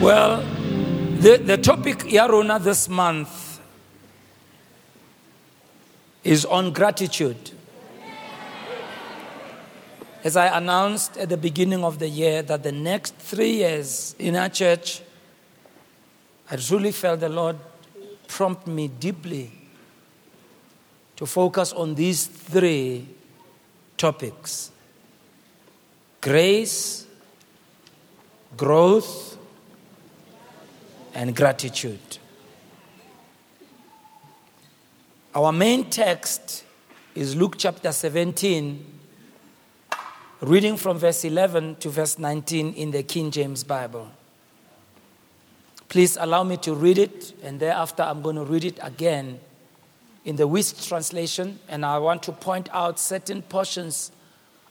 Well, the, the topic Yarona this month is on gratitude. As I announced at the beginning of the year that the next three years in our church, I truly felt the Lord prompt me deeply to focus on these three topics grace, growth, and gratitude. Our main text is Luke chapter 17, reading from verse 11 to verse 19 in the King James Bible. Please allow me to read it, and thereafter I'm going to read it again in the Wuest translation, and I want to point out certain portions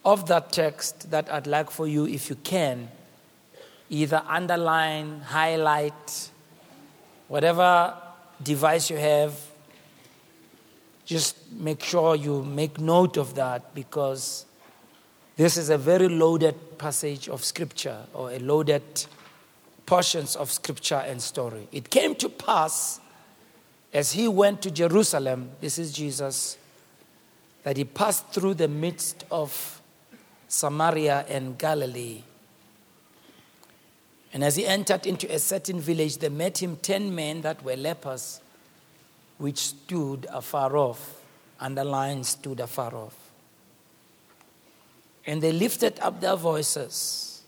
of that text that I'd like for you, if you can, either underline, highlight, whatever device you have, just make sure you make note of that because this is a very loaded passage of scripture or a loaded portions of scripture and story. It came to pass as he went to Jerusalem, this is Jesus, that he passed through the midst of Samaria and Galilee. And as he entered into a certain village, there met him ten men that were lepers, which stood afar off. Underlined stood afar off. And they lifted up their voices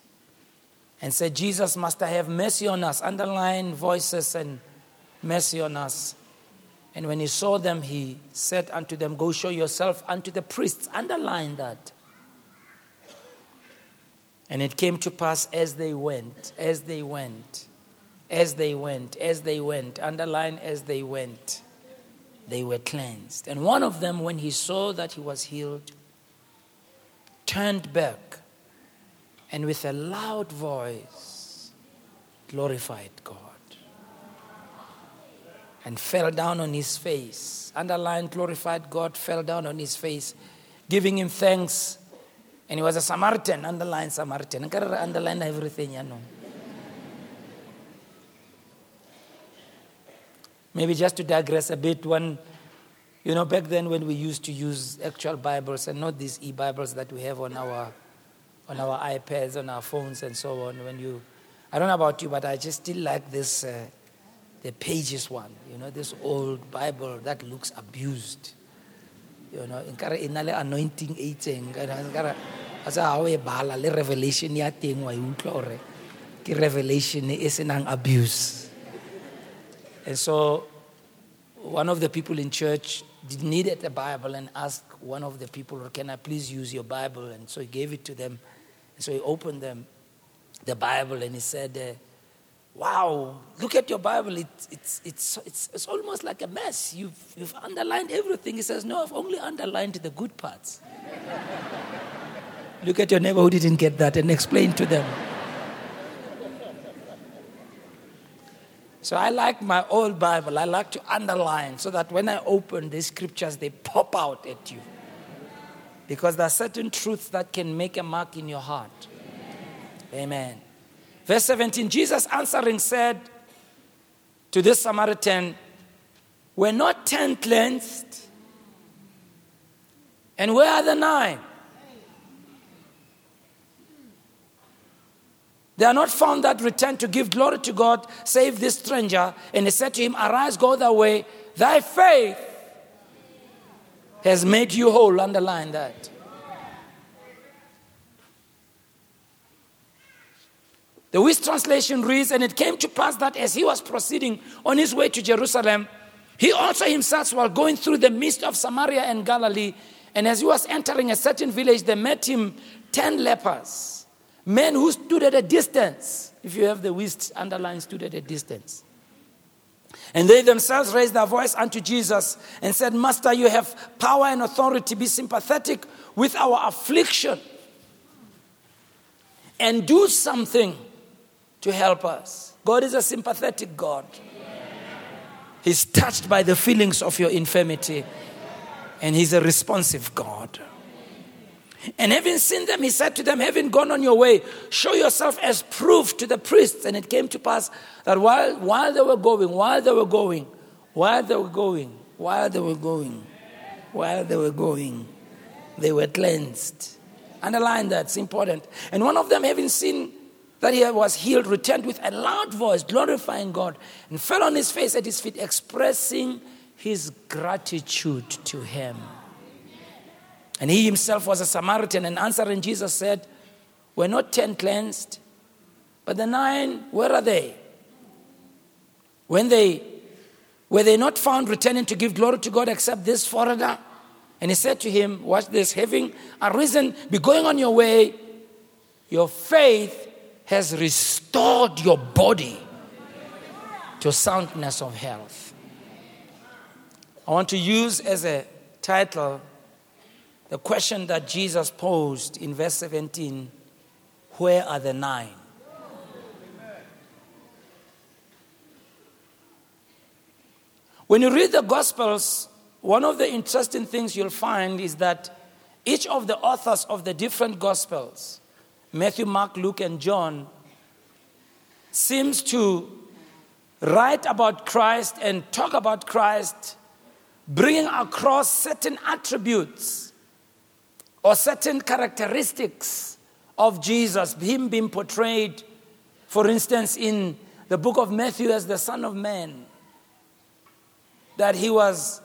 and said, Jesus, Master, have mercy on us. Underline voices and mercy on us. And when he saw them, he said unto them, Go show yourself unto the priests. Underline that. And it came to pass as they went, as they went, as they went, as they went, underline as they went, they were cleansed. And one of them, when he saw that he was healed, turned back and with a loud voice glorified God and fell down on his face. Underline glorified God, fell down on his face, giving him thanks and he was a Samaritan, underline Samaritan. I gotta underline everything, you know. Maybe just to digress a bit, when, you know, back then when we used to use actual Bibles and not these e Bibles that we have on our, on our iPads, on our phones, and so on, when you, I don't know about you, but I just still like this, uh, the pages one, you know, this old Bible that looks abused you know nkare e na le anointing e itseng nkare a sa ga o e bala le revelation ya teng wa e utlwa gore ke revelation e senang abuse. And so one of the people in church needed a bible and asked one of the people can i please use your bible? And so he gave it to them. And so he opened them the bible and he said uh, wow, look at your Bible. It, it's, it's, it's, it's almost like a mess. You've, you've underlined everything. He says, No, I've only underlined the good parts. look at your neighbor who didn't get that and explain to them. So I like my old Bible. I like to underline so that when I open these scriptures, they pop out at you. Because there are certain truths that can make a mark in your heart. Amen. Verse 17 Jesus answering said to this Samaritan, Were not ten cleansed? And where are the nine? They are not found that return to give glory to God, save this stranger. And he said to him, Arise, go thy way. Thy faith has made you whole. Underline that. The Wuest translation reads, And it came to pass that as he was proceeding on his way to Jerusalem, he also himself was going through the midst of Samaria and Galilee. And as he was entering a certain village, they met him ten lepers, men who stood at a distance. If you have the Wuest underline, stood at a distance. And they themselves raised their voice unto Jesus and said, Master, you have power and authority. Be sympathetic with our affliction and do something to help us. God is a sympathetic God. He's touched by the feelings of your infirmity, and He's a responsive God. And having seen them, he said to them, Having gone on your way, show yourself as proof to the priests. And it came to pass that while, while they were going, while they were going, while they were going, while they were going, while they were going, they were cleansed. Underline that, it's important. And one of them, having seen that he was healed, returned with a loud voice, glorifying God, and fell on his face at his feet, expressing his gratitude to him. And he himself was a Samaritan, and answering Jesus said, We're not ten cleansed, but the nine, where are they? When they were they not found returning to give glory to God except this foreigner? And he said to him, Watch this, having arisen, be going on your way, your faith has restored your body to soundness of health. I want to use as a title the question that Jesus posed in verse 17 Where are the nine? When you read the Gospels, one of the interesting things you'll find is that each of the authors of the different Gospels, Matthew, Mark, Luke, and John, seems to write about Christ and talk about Christ, bringing across certain attributes or certain characteristics of Jesus, him being portrayed, for instance, in the book of Matthew as the Son of Man, that he was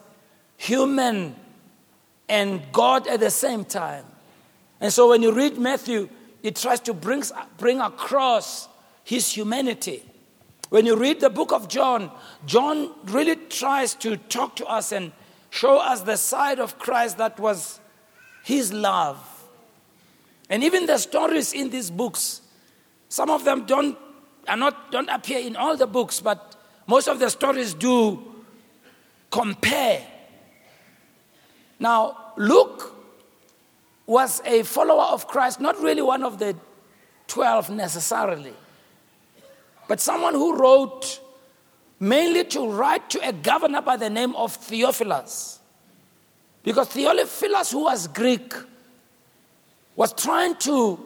human and God at the same time. And so when you read Matthew, it tries to bring, bring across his humanity. When you read the book of John, John really tries to talk to us and show us the side of Christ that was his love. And even the stories in these books, some of them don't, are not, don't appear in all the books, but most of the stories do compare. Now, Luke was a follower of Christ, not really one of the 12 necessarily, but someone who wrote mainly to write to a governor by the name of Theophilus. Because Theophilus, who was Greek, was trying to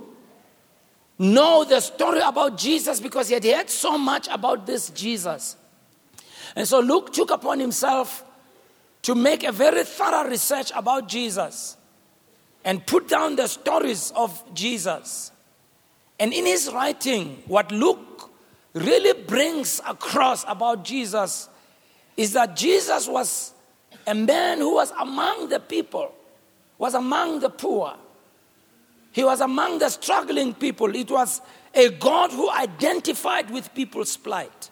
know the story about Jesus because he had heard so much about this Jesus. And so Luke took upon himself to make a very thorough research about Jesus and put down the stories of Jesus. And in his writing, what Luke really brings across about Jesus is that Jesus was a man who was among the people, was among the poor. He was among the struggling people. It was a God who identified with people's plight.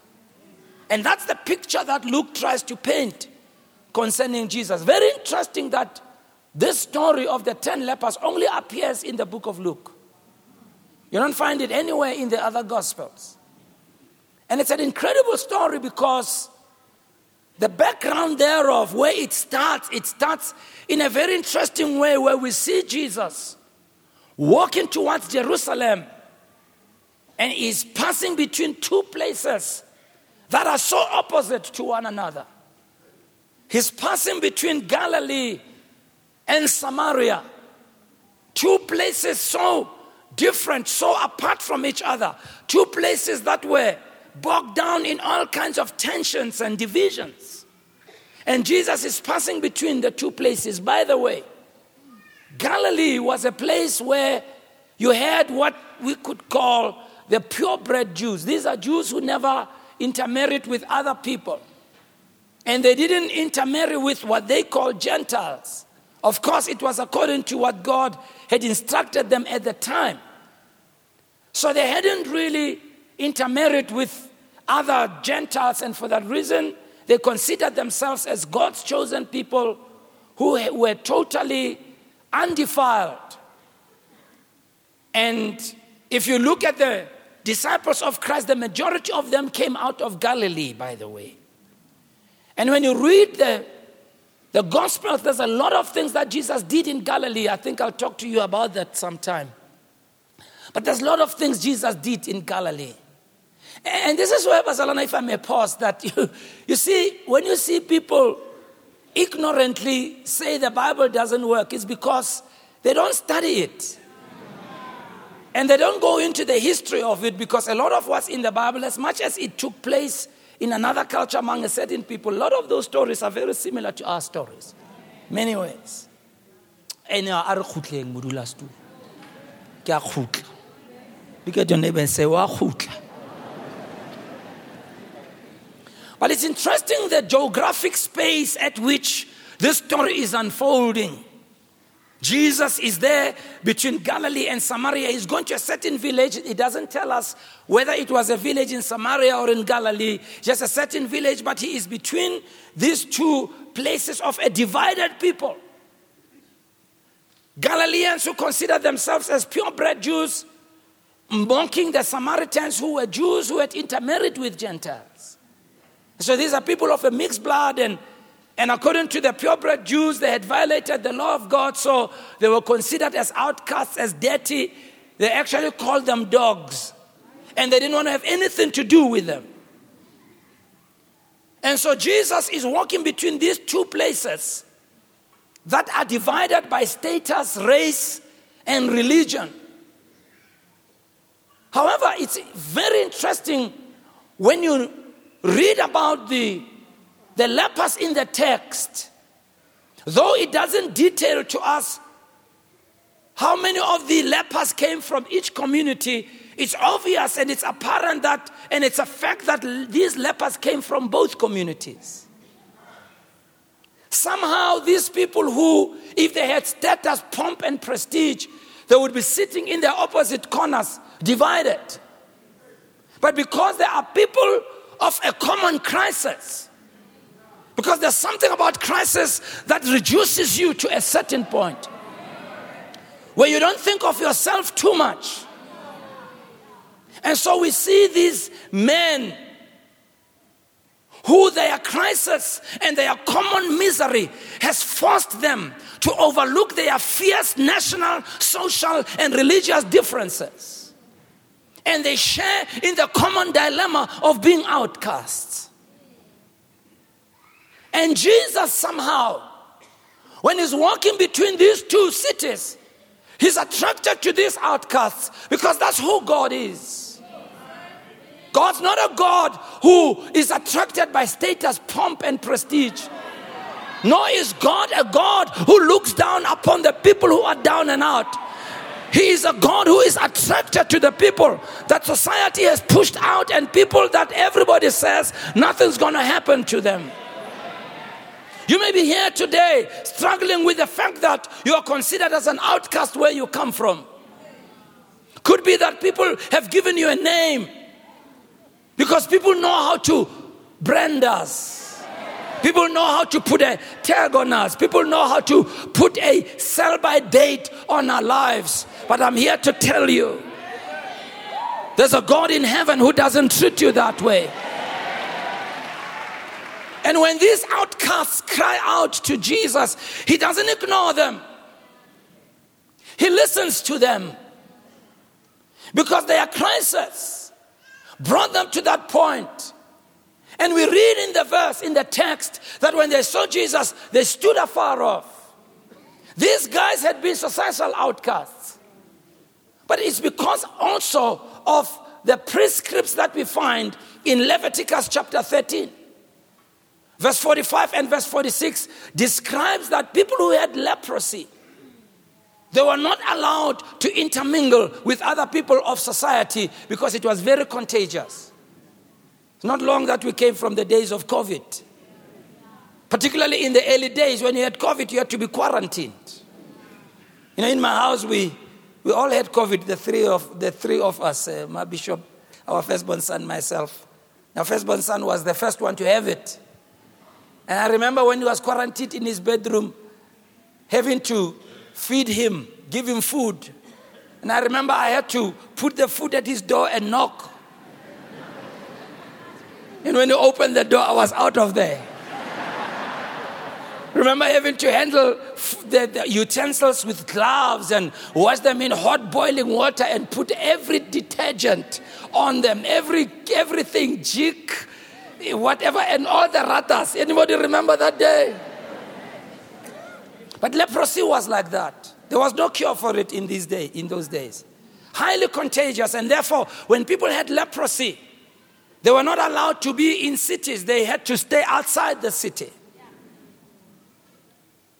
And that's the picture that Luke tries to paint concerning Jesus. Very interesting that this story of the 10 lepers only appears in the book of Luke. You don't find it anywhere in the other gospels. And it's an incredible story because the background thereof, where it starts, it starts in a very interesting way where we see Jesus walking towards Jerusalem and is passing between two places that are so opposite to one another. He's passing between Galilee and Samaria, two places so different, so apart from each other, two places that were bogged down in all kinds of tensions and divisions. And Jesus is passing between the two places. By the way, Galilee was a place where you had what we could call the purebred Jews. These are Jews who never intermarried with other people. And they didn't intermarry with what they call Gentiles. Of course, it was according to what God had instructed them at the time. So they hadn't really intermarried with other Gentiles, and for that reason, they considered themselves as God's chosen people who were totally undefiled. And if you look at the disciples of Christ, the majority of them came out of Galilee, by the way. And when you read the, the Gospels, there's a lot of things that Jesus did in Galilee. I think I'll talk to you about that sometime. But there's a lot of things Jesus did in Galilee. And this is where, Barcelona, if I may pause, that you, you see, when you see people ignorantly say the Bible doesn't work, it's because They don't study it. And they don't go into the history of it because a lot of what's in the Bible, as much as it took place in another culture among a certain people, a lot of those stories are very similar to our stories. Many ways. And a re khutleng modula. Look at your neighbor and say, wa khutla. But it's interesting the geographic space at which this story is unfolding. Jesus is there between Galilee and Samaria. He's going to a certain village. It doesn't tell us whether it was a village in Samaria or in Galilee, just a certain village, but he is between these two places of a divided people. Galileans who consider themselves as purebred Jews, mocking the Samaritans who were Jews who had intermarried with Gentiles. So these are people of a mixed blood and and according to the purebred Jews, they had violated the law of God, so they were considered as outcasts, as dirty. They actually called them dogs. And they didn't want to have anything to do with them. And so Jesus is walking between these two places that are divided by status, race, and religion. However, it's very interesting when you read about the the lepers in the text, though it doesn't detail to us how many of the lepers came from each community, it's obvious and it's apparent that, and it's a fact that these lepers came from both communities. Somehow, these people who, if they had status, pomp, and prestige, they would be sitting in their opposite corners, divided. But because there are people of a common crisis, because there's something about crisis that reduces you to a certain point where you don't think of yourself too much. And so we see these men who their crisis and their common misery has forced them to overlook their fierce national, social, and religious differences. And they share in the common dilemma of being outcasts. And Jesus somehow, when he's walking between these two cities, he's attracted to these outcasts because that's who God is. God's not a God who is attracted by status, pomp, and prestige. Nor is God a God who looks down upon the people who are down and out. He is a God who is attracted to the people that society has pushed out and people that everybody says nothing's going to happen to them. You may be here today struggling with the fact that you are considered as an outcast where you come from. Could be that people have given you a name because people know how to brand us. People know how to put a tag on us. People know how to put a sell by date on our lives. But I'm here to tell you there's a God in heaven who doesn't treat you that way. And when these outcasts cry out to Jesus, he doesn't ignore them. He listens to them because their crisis brought them to that point. And we read in the verse, in the text, that when they saw Jesus, they stood afar off. These guys had been societal outcasts. But it's because also of the prescripts that we find in Leviticus chapter 13. Verse 45 and verse 46 describes that people who had leprosy, they were not allowed to intermingle with other people of society because it was very contagious. It's not long that we came from the days of COVID. Particularly in the early days when you had COVID, you had to be quarantined. You know, in my house, we, we all had COVID, the three of, the three of us, uh, my bishop, our firstborn son, myself. Our firstborn son was the first one to have it. And I remember when he was quarantined in his bedroom, having to feed him, give him food. And I remember I had to put the food at his door and knock. And when he opened the door, I was out of there. Remember having to handle the, the, utensils with gloves and wash them in hot boiling water and put every detergent on them, every everything, jik, whatever, and all the ratas. Anybody remember that day? But leprosy was like that. There was no cure for it in, these day, in those days. Highly contagious, and therefore, when people had leprosy, they were not allowed to be in cities, they had to stay outside the city.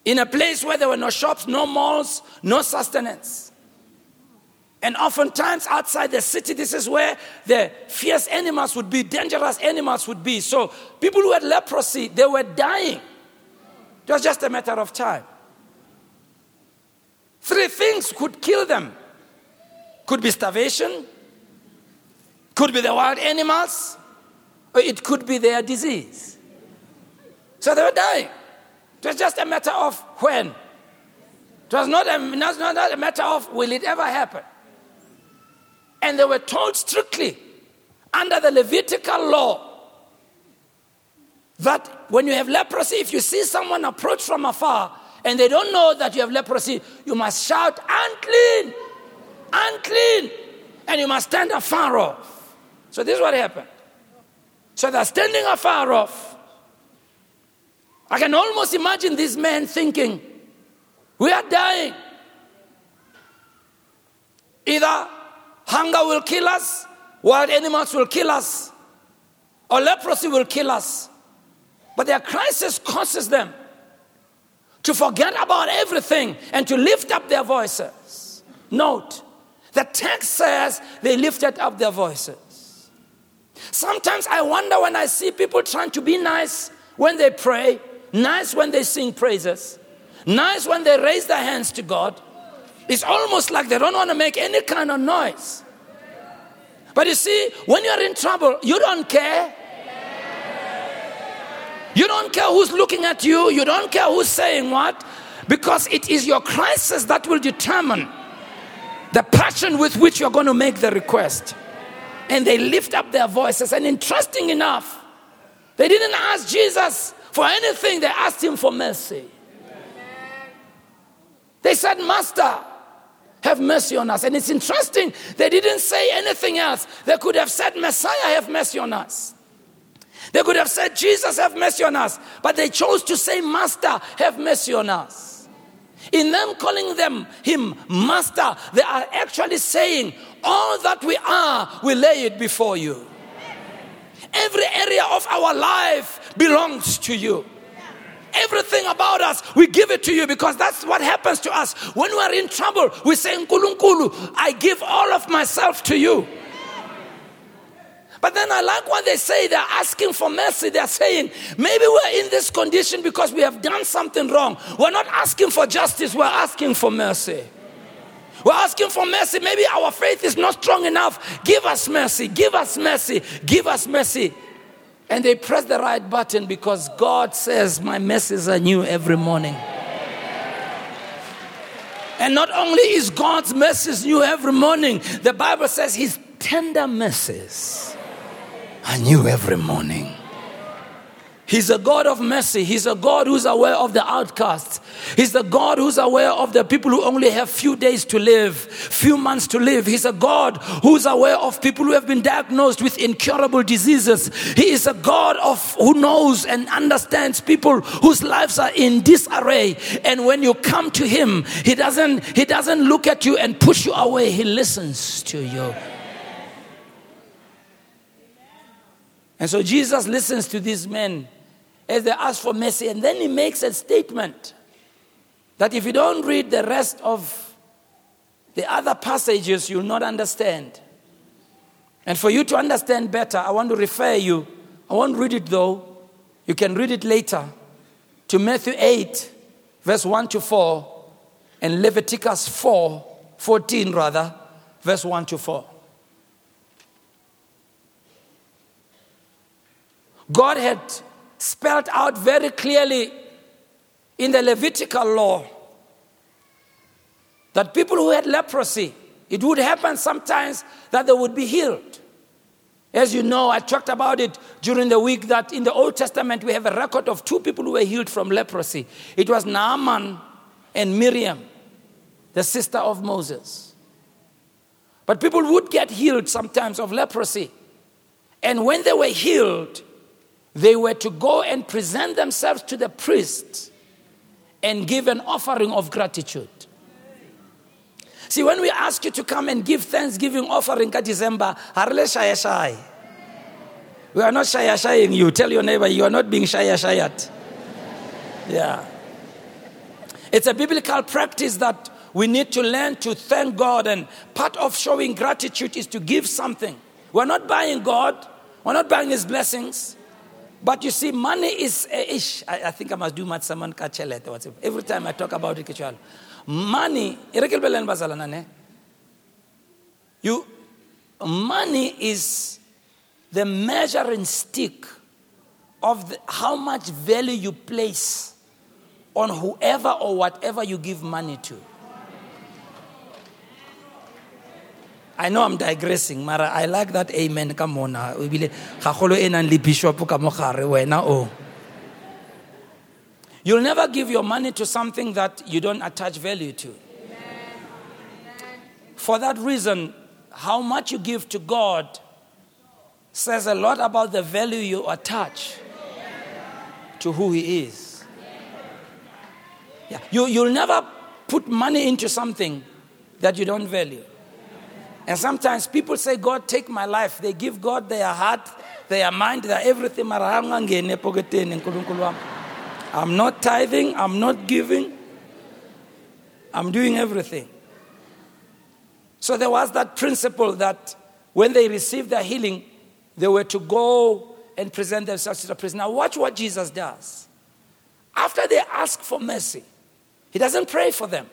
In a place where there were no shops, no malls, no sustenance. And oftentimes outside the city, this is where the fierce animals would be, dangerous animals would be. So people who had leprosy, they were dying. It was just a matter of time. Three things could kill them could be starvation, could be the wild animals, or it could be their disease. So they were dying. It was just a matter of when. It was not a, not, not a matter of will it ever happen. And they were told strictly under the Levitical law that when you have leprosy, if you see someone approach from afar and they don't know that you have leprosy, you must shout, unclean, unclean, and you must stand afar off. So this is what happened. So they're standing afar off. I can almost imagine this man thinking, we are dying. Either hunger will kill us, wild animals will kill us, or leprosy will kill us. But their crisis causes them to forget about everything and to lift up their voices. Note, the text says they lifted up their voices. Sometimes I wonder when I see people trying to be nice when they pray, nice when they sing praises, nice when they raise their hands to God. It's almost like they don't want to make any kind of noise. But you see, when you're in trouble, you don't care. You don't care who's looking at you, you don't care who's saying what, because it is your crisis that will determine the passion with which you're going to make the request. And they lift up their voices. And interesting enough, they didn't ask Jesus for anything, they asked him for mercy. They said, Master, have mercy on us. And it's interesting, they didn't say anything else. They could have said, Messiah, have mercy on us. They could have said, Jesus, have mercy on us. But they chose to say, Master, have mercy on us. In them calling them him master, they are actually saying, All that we are, we lay it before you. Every area of our life belongs to you. Everything about us, we give it to you because that's what happens to us. When we are in trouble, we say, Nkulunkulu, I give all of myself to you. But then I like what they say. They're asking for mercy. They're saying, maybe we're in this condition because we have done something wrong. We're not asking for justice, we're asking for mercy. We're asking for mercy. Maybe our faith is not strong enough. Give us mercy. Give us mercy. Give us mercy. And they press the right button because God says, My mercies are new every morning. And not only is God's mercies new every morning, the Bible says His tender mercies are new every morning. He's a God of mercy. He's a God who's aware of the outcasts. He's the God who's aware of the people who only have few days to live, few months to live. He's a God who's aware of people who have been diagnosed with incurable diseases. He is a God of who knows and understands people whose lives are in disarray. And when you come to him, he doesn't he doesn't look at you and push you away. He listens to you. And so Jesus listens to these men as they ask for mercy. And then he makes a statement that if you don't read the rest of the other passages, you'll not understand. And for you to understand better, I want to refer you, I won't read it though, you can read it later, to Matthew 8, verse 1 to 4, and Leviticus 4, 14 rather, verse 1 to 4. God had spelled out very clearly in the Levitical law that people who had leprosy, it would happen sometimes that they would be healed. As you know, I talked about it during the week that in the Old Testament we have a record of two people who were healed from leprosy. It was Naaman and Miriam, the sister of Moses. But people would get healed sometimes of leprosy. And when they were healed, they were to go and present themselves to the priest and give an offering of gratitude. See, when we ask you to come and give Thanksgiving offering in December, shy. We are not shy shying you. Tell your neighbor you are not being shy yet. Yeah. It's a biblical practice that we need to learn to thank God, and part of showing gratitude is to give something. We're not buying God, we're not buying His blessings. But you see, money is uh, ish. I, I, think I must do much someone Every time I talk about it, money, you, money is the measuring stick of the, how much value you place on whoever or whatever you give money to. I know I'm digressing, Mara. I like that amen. Come on ah. wena o. You'll never give your money to something that you don't attach value to. For that reason, how much you give to God says a lot about the value you attach to who He is. Yeah. You, you'll never put money into something that you don't value. And sometimes people say, God, take my life. They give God their heart, their mind, their everything. I'm not tithing, I'm not giving, I'm doing everything. So there was that principle that when they received their healing, they were to go and present themselves to the priest. Now, watch what Jesus does. After they ask for mercy, he doesn't pray for them.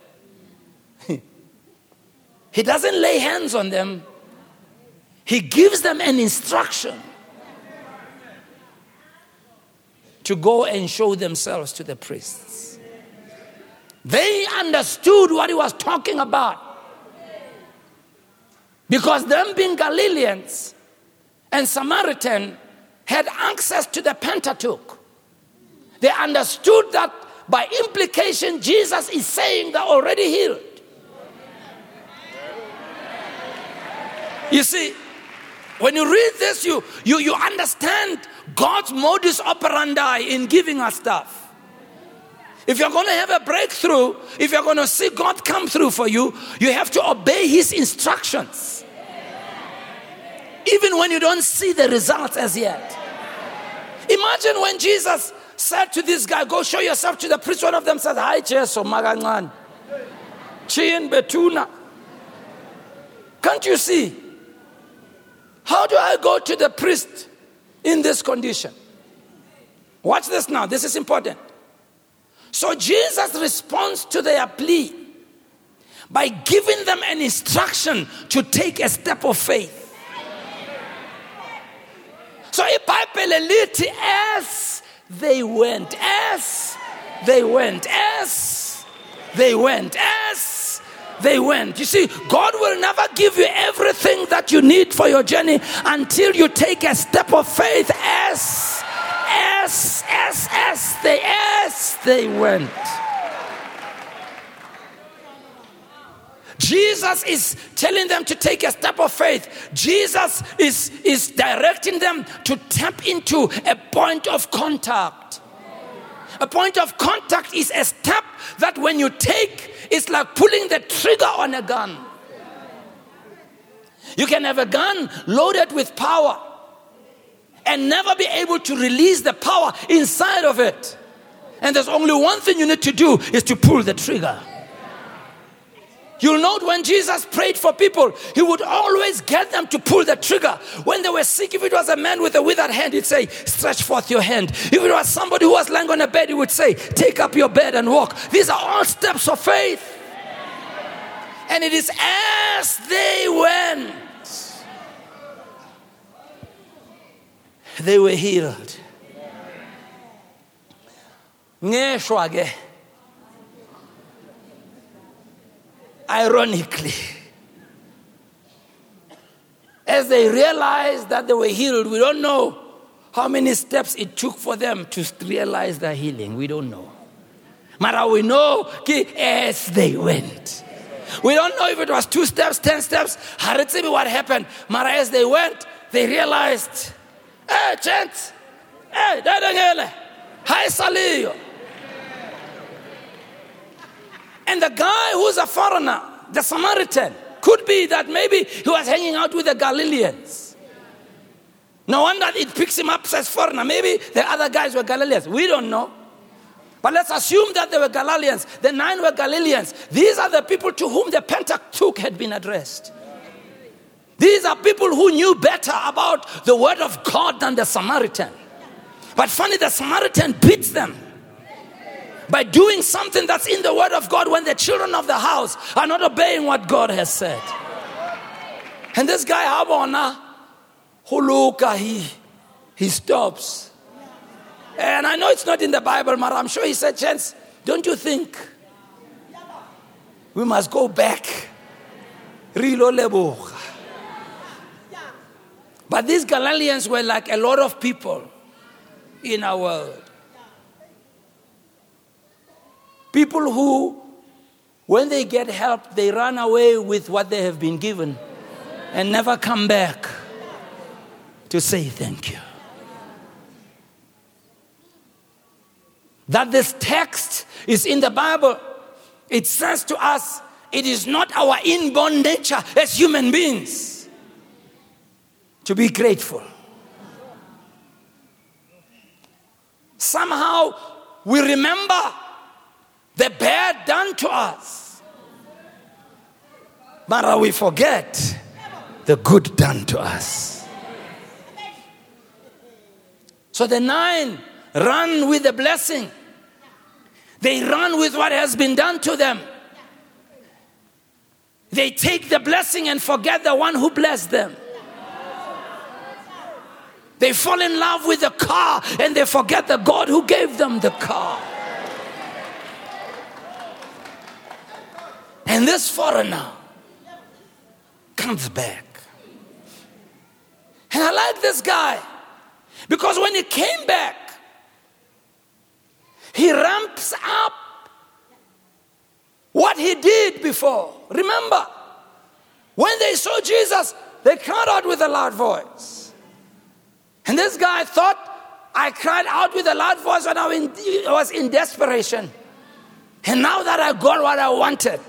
He doesn't lay hands on them, He gives them an instruction to go and show themselves to the priests. They understood what he was talking about. Because them being Galileans and Samaritan had access to the Pentateuch. They understood that by implication, Jesus is saying they're already healed. You see, when you read this, you, you, you understand God's modus operandi in giving us stuff. If you're going to have a breakthrough, if you're going to see God come through for you, you have to obey His instructions. Even when you don't see the results as yet. Imagine when Jesus said to this guy, Go show yourself to the priest. One of them said, Hi, Cheso, Magangan. Chin Betuna. Can't you see? How do I go to the priest in this condition? Watch this now, this is important. So Jesus responds to their plea by giving them an instruction to take a step of faith. So ibhayibhele as they went as they went as they went as they went. You see, God will never give you everything that you need for your journey until you take a step of faith as, as, as, as they, as they went. Jesus is telling them to take a step of faith. Jesus is, is directing them to tap into a point of contact. A point of contact is a step that when you take it's like pulling the trigger on a gun. You can have a gun loaded with power and never be able to release the power inside of it. And there's only one thing you need to do is to pull the trigger. You'll note when Jesus prayed for people, he would always get them to pull the trigger. When they were sick, if it was a man with a withered hand, he'd say, Stretch forth your hand. If it was somebody who was lying on a bed, he would say, Take up your bed and walk. These are all steps of faith. And it is as they went, they were healed. Ngeshwa ke Ironically, as they realized that they were healed, we don't know how many steps it took for them to realize their healing. We don't know. But we know as they went. We don't know if it was two steps, ten steps. me what happened. Mara as they went, they realized, hey, chance, hey, dadangele, hi saliyo. And the guy who's a foreigner, the Samaritan. Could be that maybe he was hanging out with the Galileans. No wonder it picks him up as foreigner. Maybe the other guys were Galileans. We don't know. But let's assume that they were Galileans. The nine were Galileans. These are the people to whom the Pentateuch had been addressed. These are people who knew better about the word of God than the Samaritan. But funny, the Samaritan beats them by doing something that's in the word of God when the children of the house are not obeying what God has said. And this guy, Habona, Huluka, uh, he, he stops. And I know it's not in the Bible, but I'm sure he said, Chance, don't you think we must go back? But these Galileans were like a lot of people in our world. People who, when they get help, they run away with what they have been given and never come back to say thank you. That this text is in the Bible, it says to us, it is not our inborn nature as human beings to be grateful. Somehow we remember the bad done to us, but we forget the good done to us. So the nine run with the blessing, they run with what has been done to them. They take the blessing and forget the one who blessed them. They fall in love with the car and they forget the God who gave them the car. And this foreigner comes back. And I like this guy because when he came back, he ramps up what he did before. Remember, when they saw Jesus, they cried out with a loud voice. And this guy thought I cried out with a loud voice when I was in desperation. And now that I got what I wanted,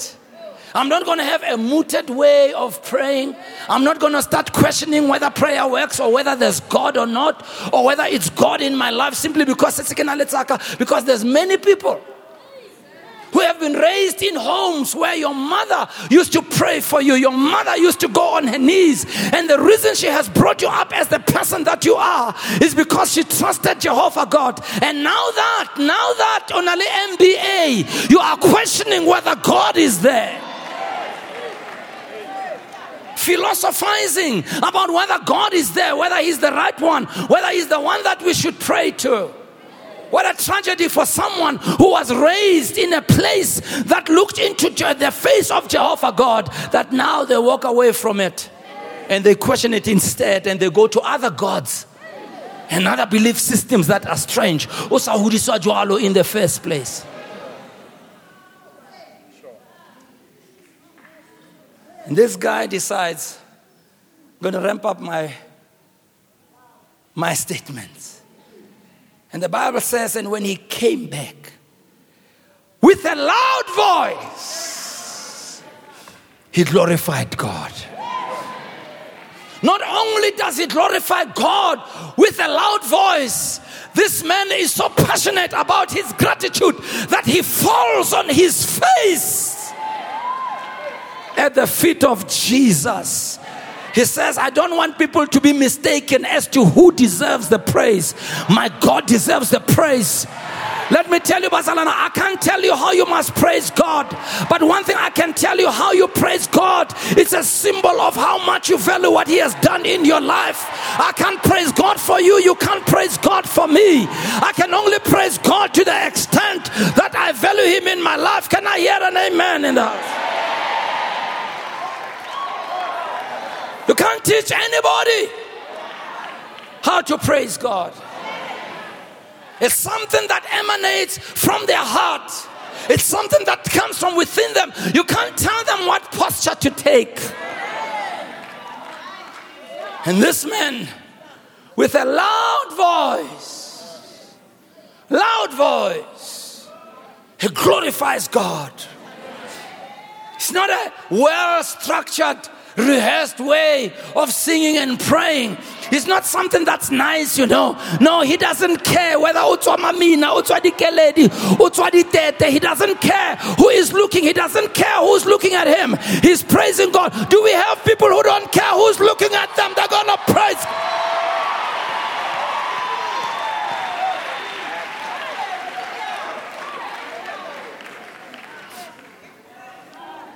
I'm not going to have a mooted way of praying. I'm not going to start questioning whether prayer works or whether there's God or not, or whether it's God in my life simply because because there's many people who have been raised in homes where your mother used to pray for you, your mother used to go on her knees. And the reason she has brought you up as the person that you are is because she trusted Jehovah God. And now that, now that on MBA, you are questioning whether God is there philosophizing about whether God is there, whether He's the right one, whether He's the one that we should pray to. What a tragedy for someone who was raised in a place that looked into the face of Jehovah God that now they walk away from it and they question it instead and they go to other gods and other belief systems that are strange. in the first place. And this guy decides, I'm going to ramp up my, my statements. And the Bible says, and when he came back with a loud voice, he glorified God. Not only does he glorify God with a loud voice, this man is so passionate about his gratitude that he falls on his face at the feet of Jesus he says, I don't want people to be mistaken as to who deserves the praise. My God deserves the praise. Let me tell you, Barcelona, I can't tell you how you must praise God. But one thing I can tell you how you praise God, it's a symbol of how much you value what He has done in your life. I can't praise God for you, you can't praise God for me. I can only praise God to the extent that I value Him in my life. Can I hear an amen in the house? You can't teach anybody how to praise God. It's something that emanates from their heart. It's something that comes from within them. You can't tell them what posture to take. And this man, with a loud voice, loud voice, he glorifies God. It's not a well structured, rehearsed way of singing and praying. It's not something that's nice, you know. No, he doesn't care whether he doesn't care who is looking, he doesn't care who's looking at him. He's praising God. Do we have people who don't care who's looking at them? They're gonna praise.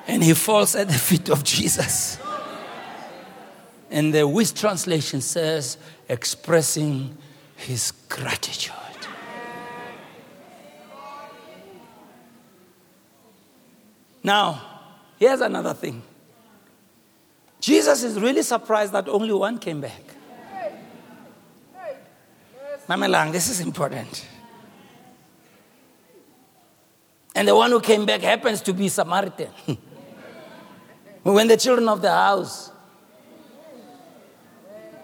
And he falls at the feet of Jesus. And the Wuest translation says, expressing his gratitude. Now, here's another thing. Jesus is really surprised that only one came back. Mamelang, this is important. And the one who came back happens to be Samaritan. when the children of the house Hey, e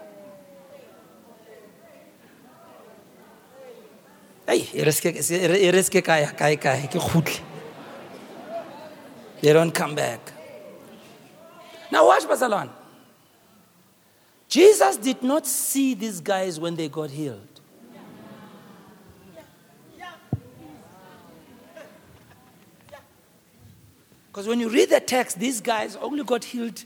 reske kaya kae kae ke khutle. They don't come back. Now watch Basalon. Jesus did not see these guys when they got healed. Because when you read the text, these guys only got healed.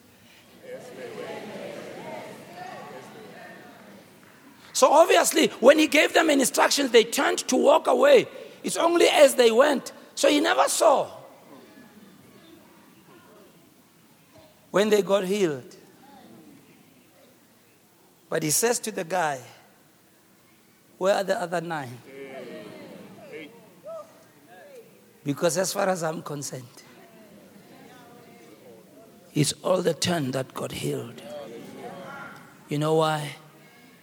So obviously, when he gave them instructions, they turned to walk away. It's only as they went. So he never saw when they got healed. But he says to the guy, Where are the other nine? Because as far as I'm concerned, it's all the ten that got healed. You know why?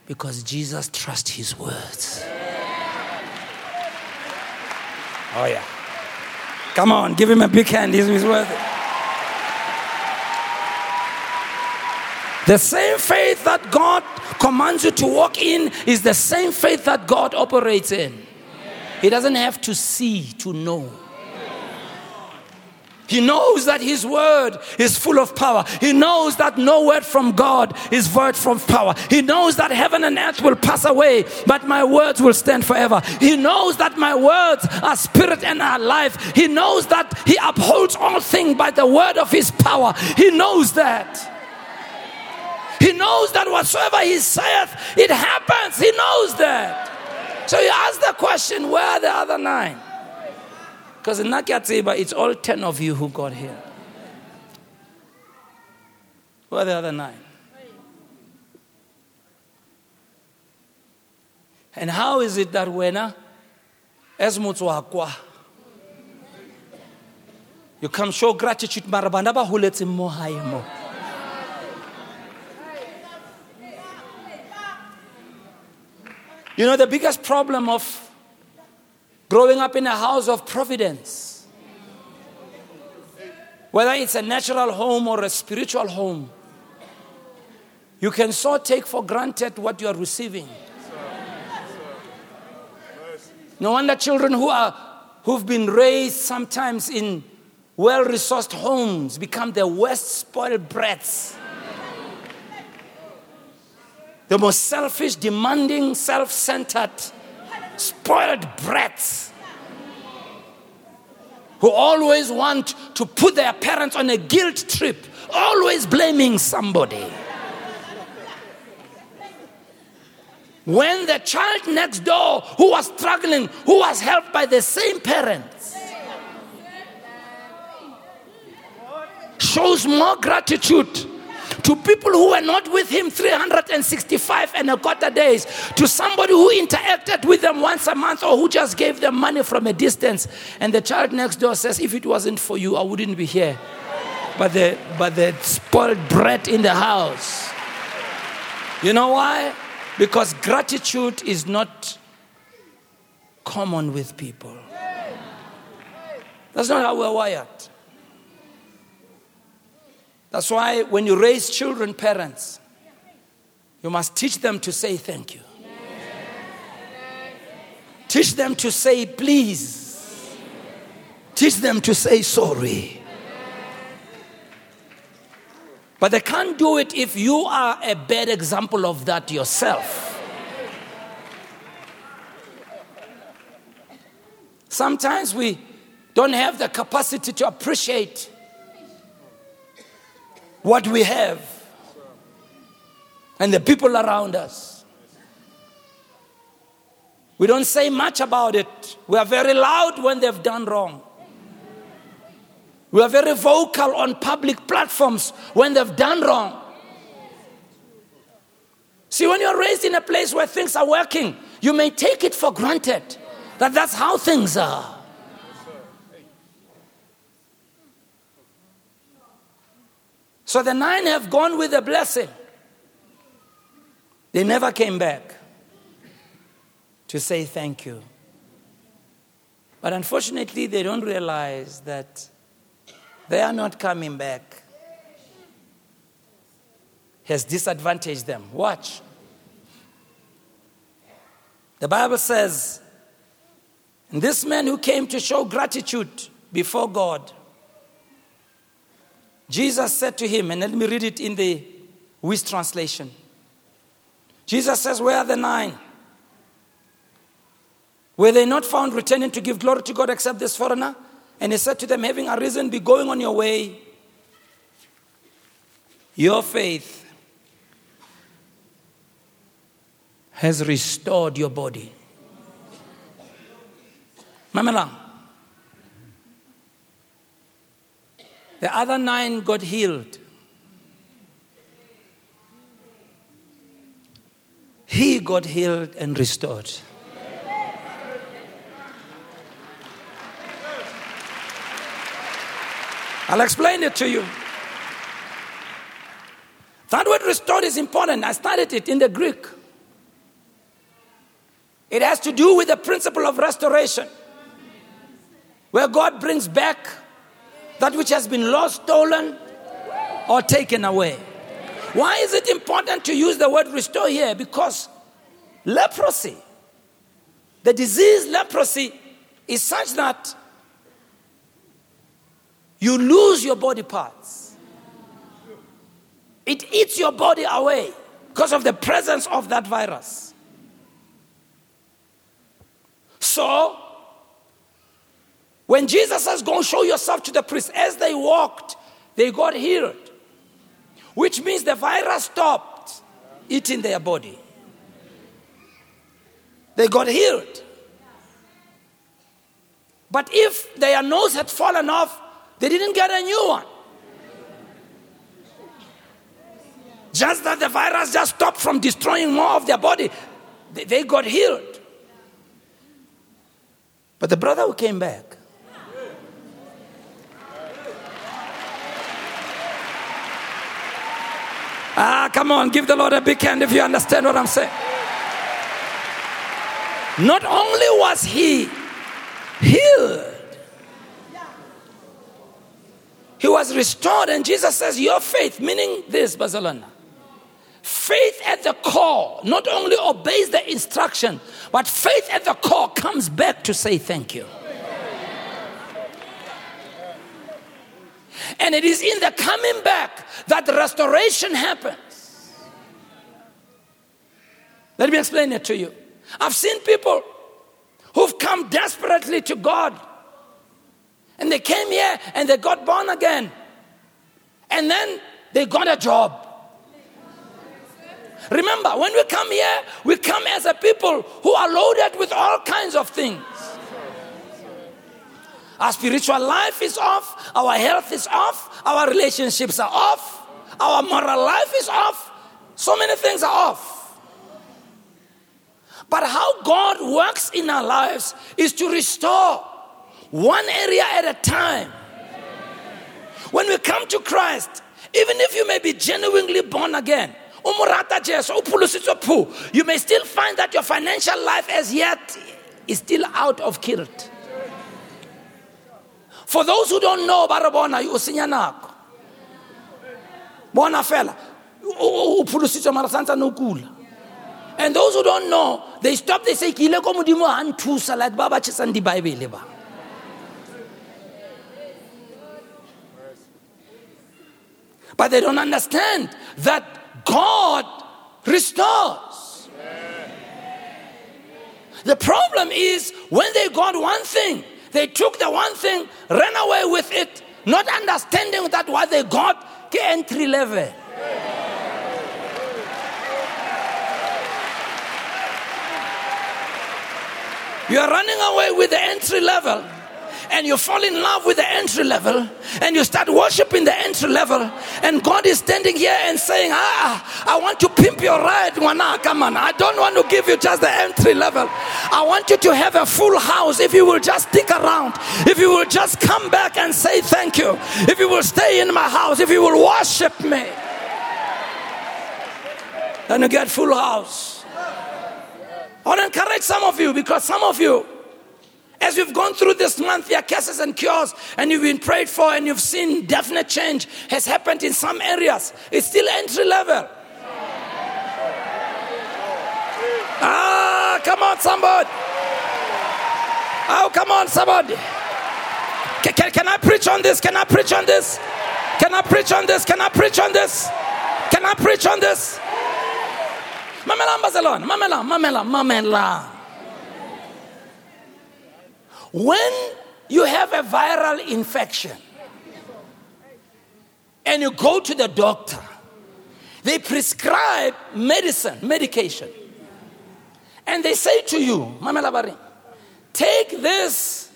Because Jesus trusts his words. Oh, yeah. Come on, give him a big hand. He's, he's worth it. The same faith that God commands you to walk in is the same faith that God operates in. He doesn't have to see to know. He knows that His word is full of power. He knows that no word from God is void from power. He knows that heaven and earth will pass away, but my words will stand forever. He knows that my words are spirit and are life. He knows that He upholds all things by the word of His power. He knows that. He knows that whatsoever He saith, it happens. He knows that. So He asks the question where are the other nine? Because in Nakiatsiba, it's all 10 of you who got here. Who are the other nine? And how is it that when as mutswakwa you come show gratitude marabanda ba huletse mo hae mo You know the biggest problem of growing up in a house of providence, whether it's a natural home or a spiritual home, you can so take for granted what you are receiving. No wonder children who are who've been raised sometimes in well-resourced homes become the worst spoiled brats. The most selfish, demanding, self-centered spoiled brats who always want to put their parents on a guilt trip, always blaming somebody. When the child next door who was struggling, who was helped by the same parents, shows more gratitude to people who were not with him 365 and a quarter days, to somebody who interacted with them once a month or who just gave them money from a distance. And the child next door says, If it wasn't for you, I wouldn't be here. But the, but the spoiled bread in the house. You know why? Because gratitude is not common with people. That's not how we're wired. That's why when you raise children, parents, you must teach them to say thank you. Teach them to say please. Teach them to say sorry. But they can't do it if you are a bad example of that yourself. Sometimes we don't have the capacity to appreciate what we have and the people around us. We don't say much about it. We are very loud when they've done wrong. We are very vocal on public platforms when they've done wrong. See, when you're raised in a place where things are working, you may take it for granted that that's how things are. So the nine have gone with a blessing. They never came back to say thank you. But unfortunately, they don't realize that they are not coming back has disadvantaged them. Watch. The Bible says, this man who came to show gratitude before God, Jesus said to him, and let me read it in the Wuest translation. Jesus says, Where are the nine? Were they not found returning to give glory to God except this foreigner? And he said to them, Having arisen, be going on your way. Your faith has restored your body. Mamela. The other nine got healed. He got healed and restored. I'll explain it to you. That word restored is important. I studied it in the Greek. It has to do with the principle of restoration, where God brings back that which has been lost, stolen, or taken away. Why is it important to use the word restore here? Because leprosy, the disease leprosy, is such that you lose your body parts. It eats your body away because of the presence of that virus. So, when Jesus says, Go show yourself to the priest, as they walked, they got healed, which means the virus stopped eating their body. They got healed. But if their nose had fallen off, they didn't get a new one. Just that the virus just stopped from destroying more of their body, they got healed. But the brother who came back, Ah, come on, give the Lord a big hand if you understand what I'm saying. Not only was he healed, he was restored, and Jesus says, Your faith, meaning this, Barcelona. Faith at the core not only obeys the instruction, but faith at the core comes back to say thank you. And it is in the coming back that restoration happens. Let me explain it to you. I've seen people who've come desperately to God and they came here and they got born again. And then they got a job. Remember, when we come here, we come as a people who are loaded with all kinds of things. Our spiritual life is off, our health is off, our relationships are off, our moral life is off. So many things are off. But how God works in our lives is to restore one area at a time. When we come to Christ, even if you may be genuinely born again, you may still find that your financial life as yet is still out of kilt. For those who don't know ba re bona o senya nako. Bona fela. O pholositswe mara and those who don't know they stop they say ke ile ko modimo ga nthusa like ba ba ba. But they don't understand that God restores. The problem is when they got one thing, they took the one thing, ran away with it, not understanding that what they got, the entry level. You are running away with the entry level and you fall in love with the entry level and you start worshiping the entry level and God is standing here and saying, ah, I want to pimp your ride. Come on. I don't want to give you just the entry level. I want you to have a full house if you will just stick around. If you will just come back and say thank you. If you will stay in my house. If you will worship me. Then you get full house. I want to encourage some of you because some of you as we've gone through this month, there are cases and cures, and you've been prayed for, and you've seen definite change has happened in some areas. It's still entry level. Ah, come on, somebody. Oh, come on, somebody. Can, can, can I preach on this? Can I preach on this? Can I preach on this? Can I preach on this? Can I preach on this? Mamela Mamela, Mamela, Mamela. When you have a viral infection and you go to the doctor, they prescribe medicine, medication. And they say to you, take this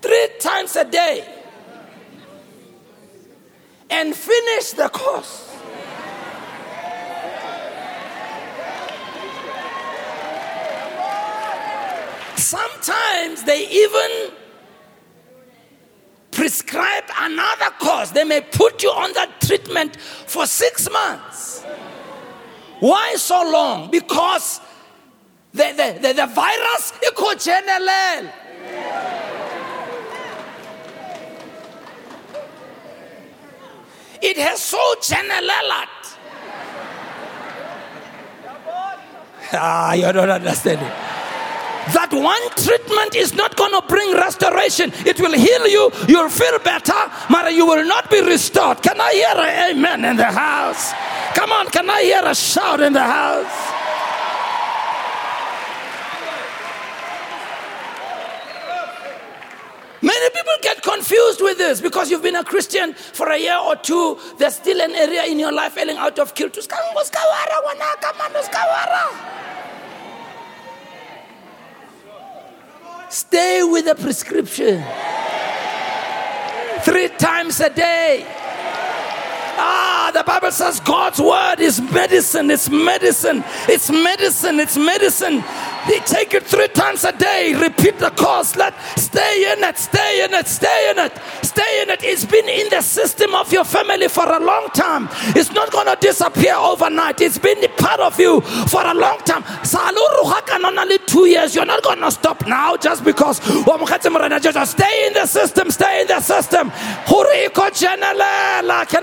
three times a day and finish the course. Sometimes they even prescribe another course. They may put you on that treatment for six months. Why so long? Because the, the, the, the virus is called general. It has so general. Ah, you don't understand it that one treatment is not going to bring restoration. It will heal you, you'll feel better, but you will not be restored. Can I hear an amen in the house? Come on, can I hear a shout in the house? Many people get confused with this because you've been a Christian for a year or two. There's still an area in your life falling out of kilter. Stay with the prescription. Three times a day. Ah, the Bible says God's word is medicine. It's medicine. It's medicine. It's medicine. Take it three times a day. Repeat the course. Let stay in it. Stay in it. Stay in it. Stay in it. It's been in the system of your family for a long time. It's not to disappear overnight. It's been part of you for a long time. Only two years. You're not to stop now just because. Stay in the system. Stay in the system. Can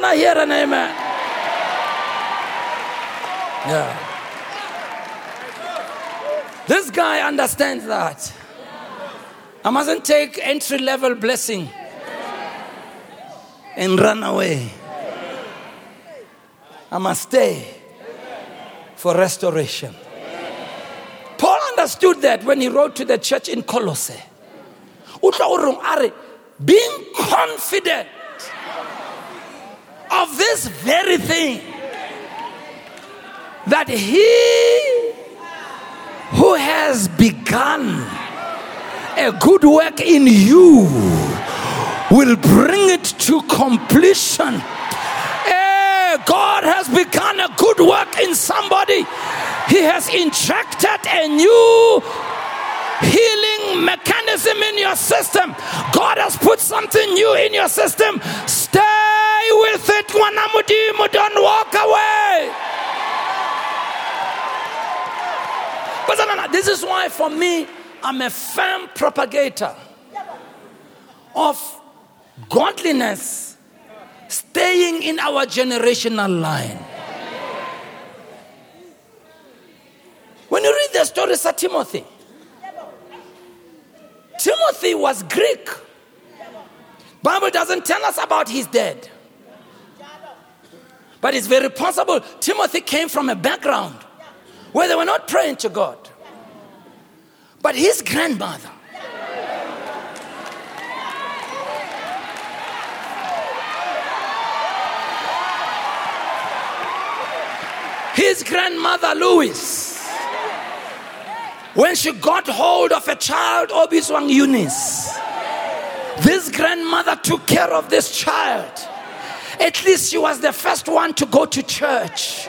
I hear an amen? Yeah. This guy understands that. I mustn't take entry level blessing and run away. I must stay for restoration. Paul understood that when he wrote to the church in Colossae. Being confident of this very thing that he who has begun a good work in you will bring it to completion. Hey, God has begun a good work in somebody. He has injected a new healing mechanism in your system. God has put something new in your system. Stay with it. Don't walk away. But this is why, for me, I'm a firm propagator of godliness staying in our generational line. When you read the stories of Timothy, Timothy was Greek. Bible doesn't tell us about his dad. But it's very possible Timothy came from a background where they were not praying to God. But his grandmother, his grandmother Lois, when she got hold of a child, Obiswang Eunice, this grandmother took care of this child. At least she was the first one to go to church.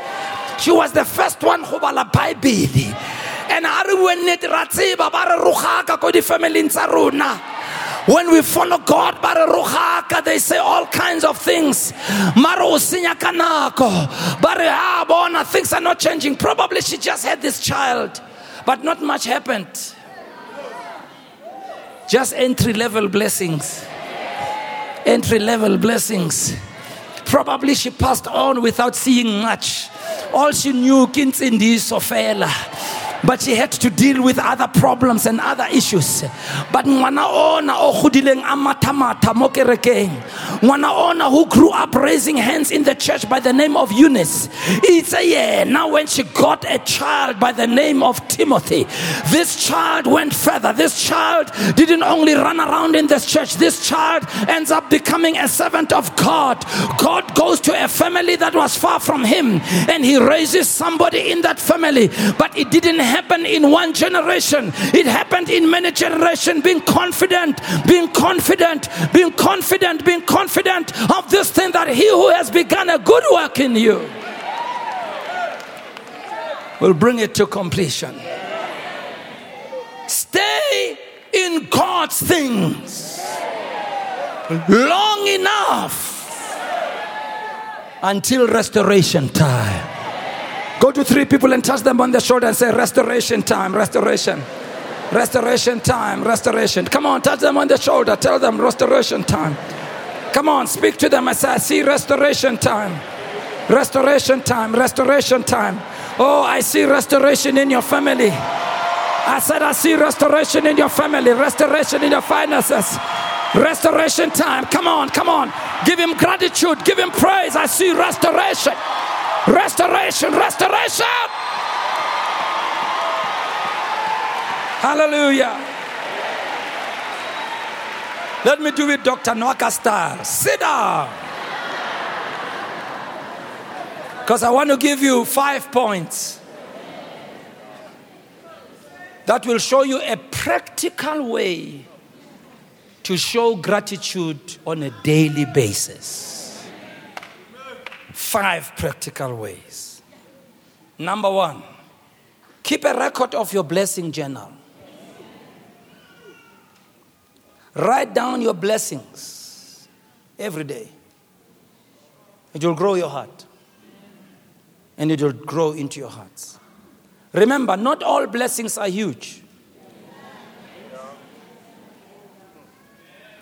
She was the first one who bala Bible. And when we follow God, they say all kinds of things. Things are not changing. Probably she just had this child, but not much happened. Just entry level blessings. Entry level blessings. Probably she passed on without seeing much. All she knew, Kintsindi Sofela but she had to deal with other problems and other issues. But ngwana ona o godileng a mathamata mo kerekeng ngwana ona who grew up raising hands in the church by the name of eunice. It's a yeah now when she got a child by the name of timothy. This child went further. This child didn't only run around in this church. This child ends up becoming a servant of god. God goes to a family that was far from him and he raises somebody in that family. But it didn't happen in one generation, it happened in many generations. Being confident, being confident, being confident, being confident of this thing that he who has begun a good work in you will bring it to completion. Stay in God's things long enough until restoration time. Go to three people and touch them on the shoulder and say, Restoration time, restoration. Restoration time, restoration. Come on, touch them on the shoulder. Tell them restoration time. Come on, speak to them say, I see restoration time. Restoration time, restoration time. Oh, I see restoration in your family. I said, I see restoration in your family, restoration in your finances. Restoration time. Come on, come on. Give him gratitude, give him praise. I see restoration. Restoration, restoration. Hallelujah. Let me do it, Dr. Nwaka style. Sit down. Because I want to give you five points that will show you a practical way to show gratitude on a daily basis five practical ways. Number one, keep a record of your blessing journal. Write down your blessings every day. It will grow your heart. And it will grow into your hearts. Remember, not all blessings are huge.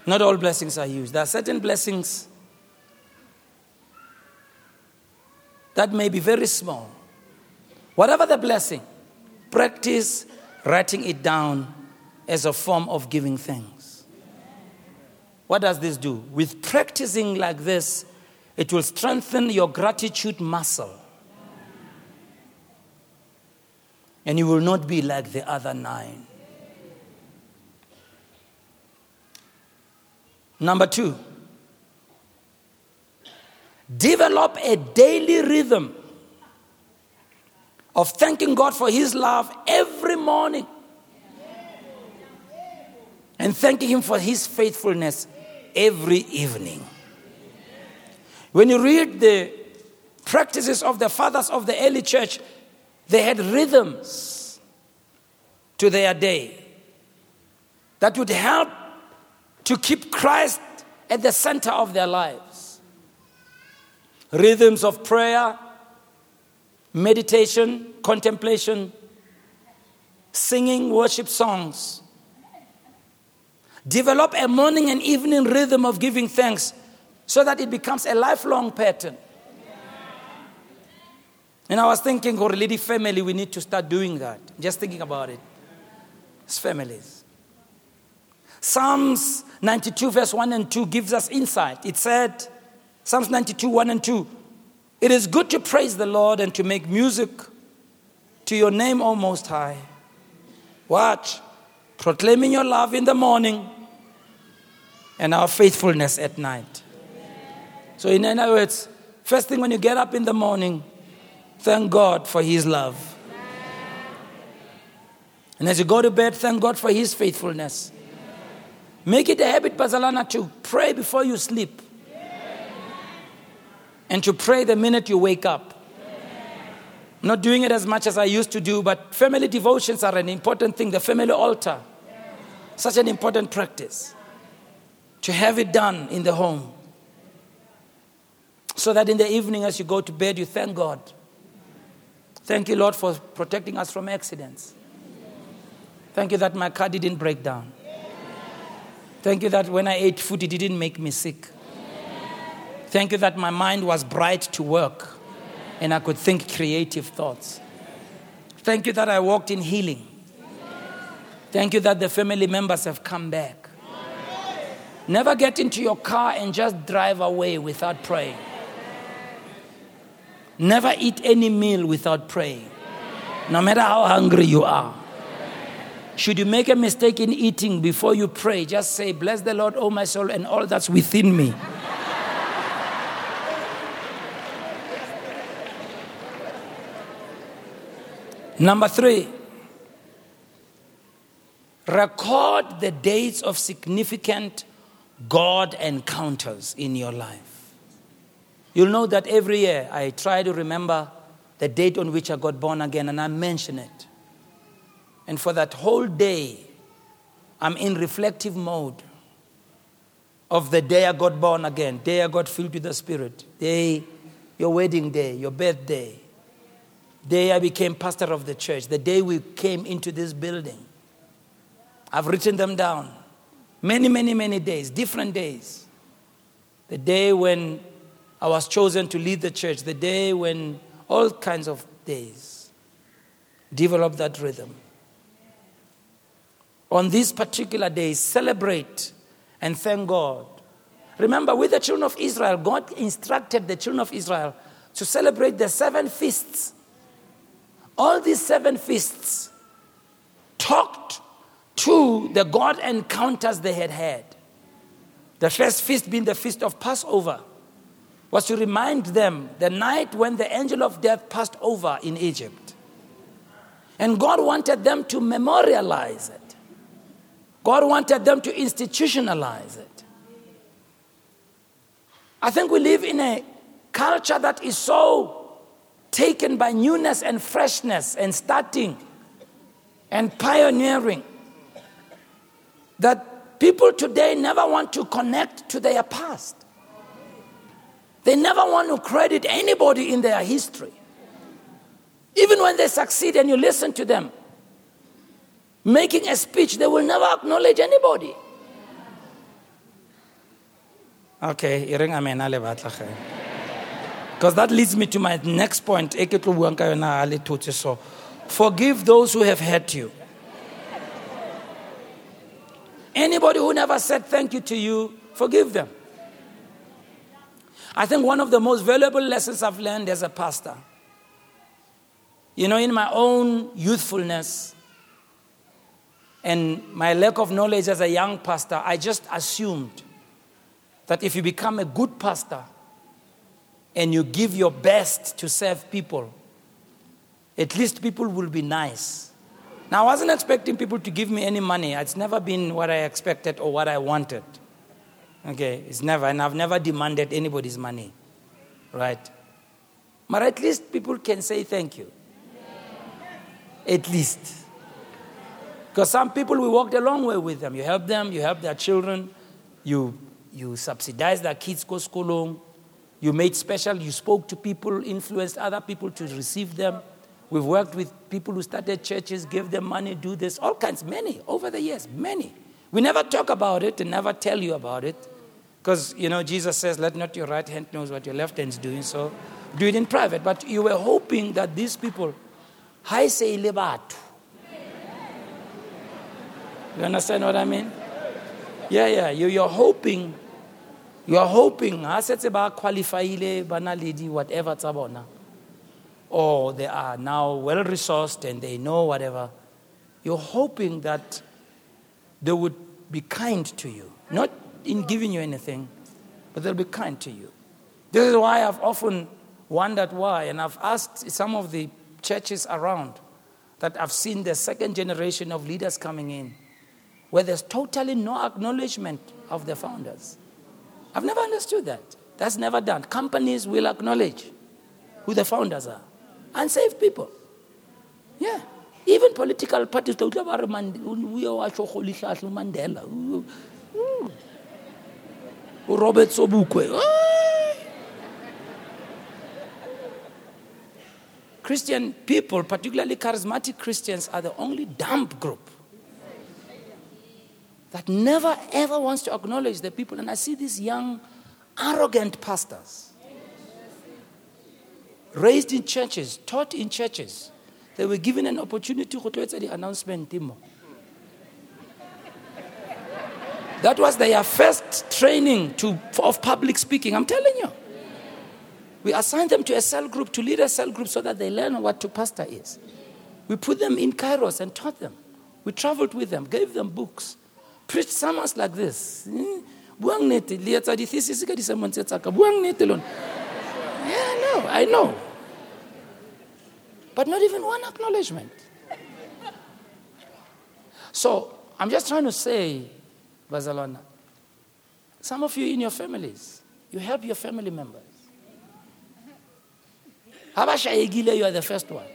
Not all blessings are huge. There are certain blessings that may be very small. Whatever the blessing, practice writing it down as a form of giving thanks. What does this do? With practicing like this, it will strengthen your gratitude muscle. And you will not be like the other nine. Number two, Develop a daily rhythm of thanking God for His love every morning and thanking Him for His faithfulness every evening. When you read the practices of the fathers of the early church, they had rhythms to their day that would help to keep Christ at the center of their lives rhythms of prayer, meditation, contemplation, singing worship songs. Develop a morning and evening rhythm of giving thanks so that it becomes a lifelong pattern. And I was thinking, for lady family, we need to start doing that. Just thinking about it. It's families. Psalms 92, verse 1 and 2 gives us insight. It said, Psalms 92, 1 and 2. It is good to praise the Lord and to make music to your name, O Most High. Watch, proclaiming your love in the morning and our faithfulness at night. So, in other words, first thing when you get up in the morning, thank God for His love. And as you go to bed, thank God for His faithfulness. Make it a habit, Bazalana, to pray before you sleep. And to pray the minute you wake up. I'm not doing it as much as I used to do, but family devotions are an important thing. The family altar, such an important practice. To have it done in the home. So that in the evening, as you go to bed, you thank God. Thank you, Lord, for protecting us from accidents. Thank you that my car didn't break down. Thank you that when I ate food, it didn't make me sick. Thank you that my mind was bright to work and I could think creative thoughts. Thank you that I walked in healing. Thank you that the family members have come back. Never get into your car and just drive away without praying. Never eat any meal without praying, no matter how hungry you are. Should you make a mistake in eating before you pray, just say, Bless the Lord, O my soul, and all that's within me. Number three, record the dates of significant God encounters in your life. You'll know that every year I try to remember the date on which I got born again and I mention it. And for that whole day, I'm in reflective mode of the day I got born again, day I got filled with the Spirit, day, your wedding day, your birthday, day I became pastor of the church, the day we came into this building. I've written them down. Many, many, many days, different days. The day when I was chosen to lead the church, the day when all kinds of days develop that rhythm on this particular day, celebrate and thank God. Remember, with the children of Israel, God instructed the children of Israel to celebrate the seven feasts. All these seven feasts talked to the God encounters they had had. The first feast being the feast of Passover was to remind them the night when the angel of death passed over in Egypt. And God wanted them to memorialize it. God wanted them to institutionalize it. I think we live in a culture that is so taken by newness and freshness and starting and pioneering that people today never want to connect to their past. They never want to credit anybody in their history. Even when they succeed and you listen to them, making a speech, they will never acknowledge anybody. Okay, because that leads me to my next point. Forgive those who have hurt you. Anybody who never said thank you to you, forgive them. I think one of the most valuable lessons I've learned as a pastor, you know, in my own youthfulness, and my lack of knowledge as a young pastor, I just assumed that if you become a good pastor and you give your best to serve people, at least people will be nice. Now, I wasn't expecting people to give me any money. It's never been what I expected or what I wanted. Okay, it's never, and I've never demanded anybody's money. Right? But at least people can say thank you. At least. Because some people, we walked a long way with them. You help them, you help their children, you, you subsidize their kids go school. You made special, you spoke to people, influenced other people to receive them. We've worked with people who started churches, gave them money, do this, all kinds, many, over the years, many. We never talk about it and never tell you about it. Because, you know, Jesus says, let not your right hand knows what your left hand is doing, so do it in private. But you were hoping that these people, hi say lebatu, you understand what I mean? Yeah, yeah. You, you're hoping You are hoping, ha setse ba qualified, ba na le di whatever bona, or they are now well resourced and they know whatever. You're hoping that they would be kind to you, not in giving you anything, but they'll be kind to you. This is why I've often wondered why, and I've asked some of the churches around that I've seen the second generation of leaders coming in, where there's totally no acknowledgement of the founders. I've never understood that. That's never done. Companies will acknowledge who the founders are and save people. Yeah. Even political parties, Mandela, Robert Sobukwe. Christian people, particularly charismatic Christians, are the only dumb group that never ever wants to acknowledge the people. And I see these young, arrogant pastors raised in churches, taught in churches. They were given an opportunity to do the announcement. That was their first training to, of public speaking. I'm telling you. We assigned them to a cell group to lead a cell group so that they learn what to pastor is. We put them in Kairos and taught them. We traveled with them, gave them books, preached sermons like this. Hmm? Buang Buang. Yeah, no, I know. But not even one acknowledgement. So I'm just trying to say, Barcelona, some of you in your families, you help your family members. Habashayegile, you are the first one.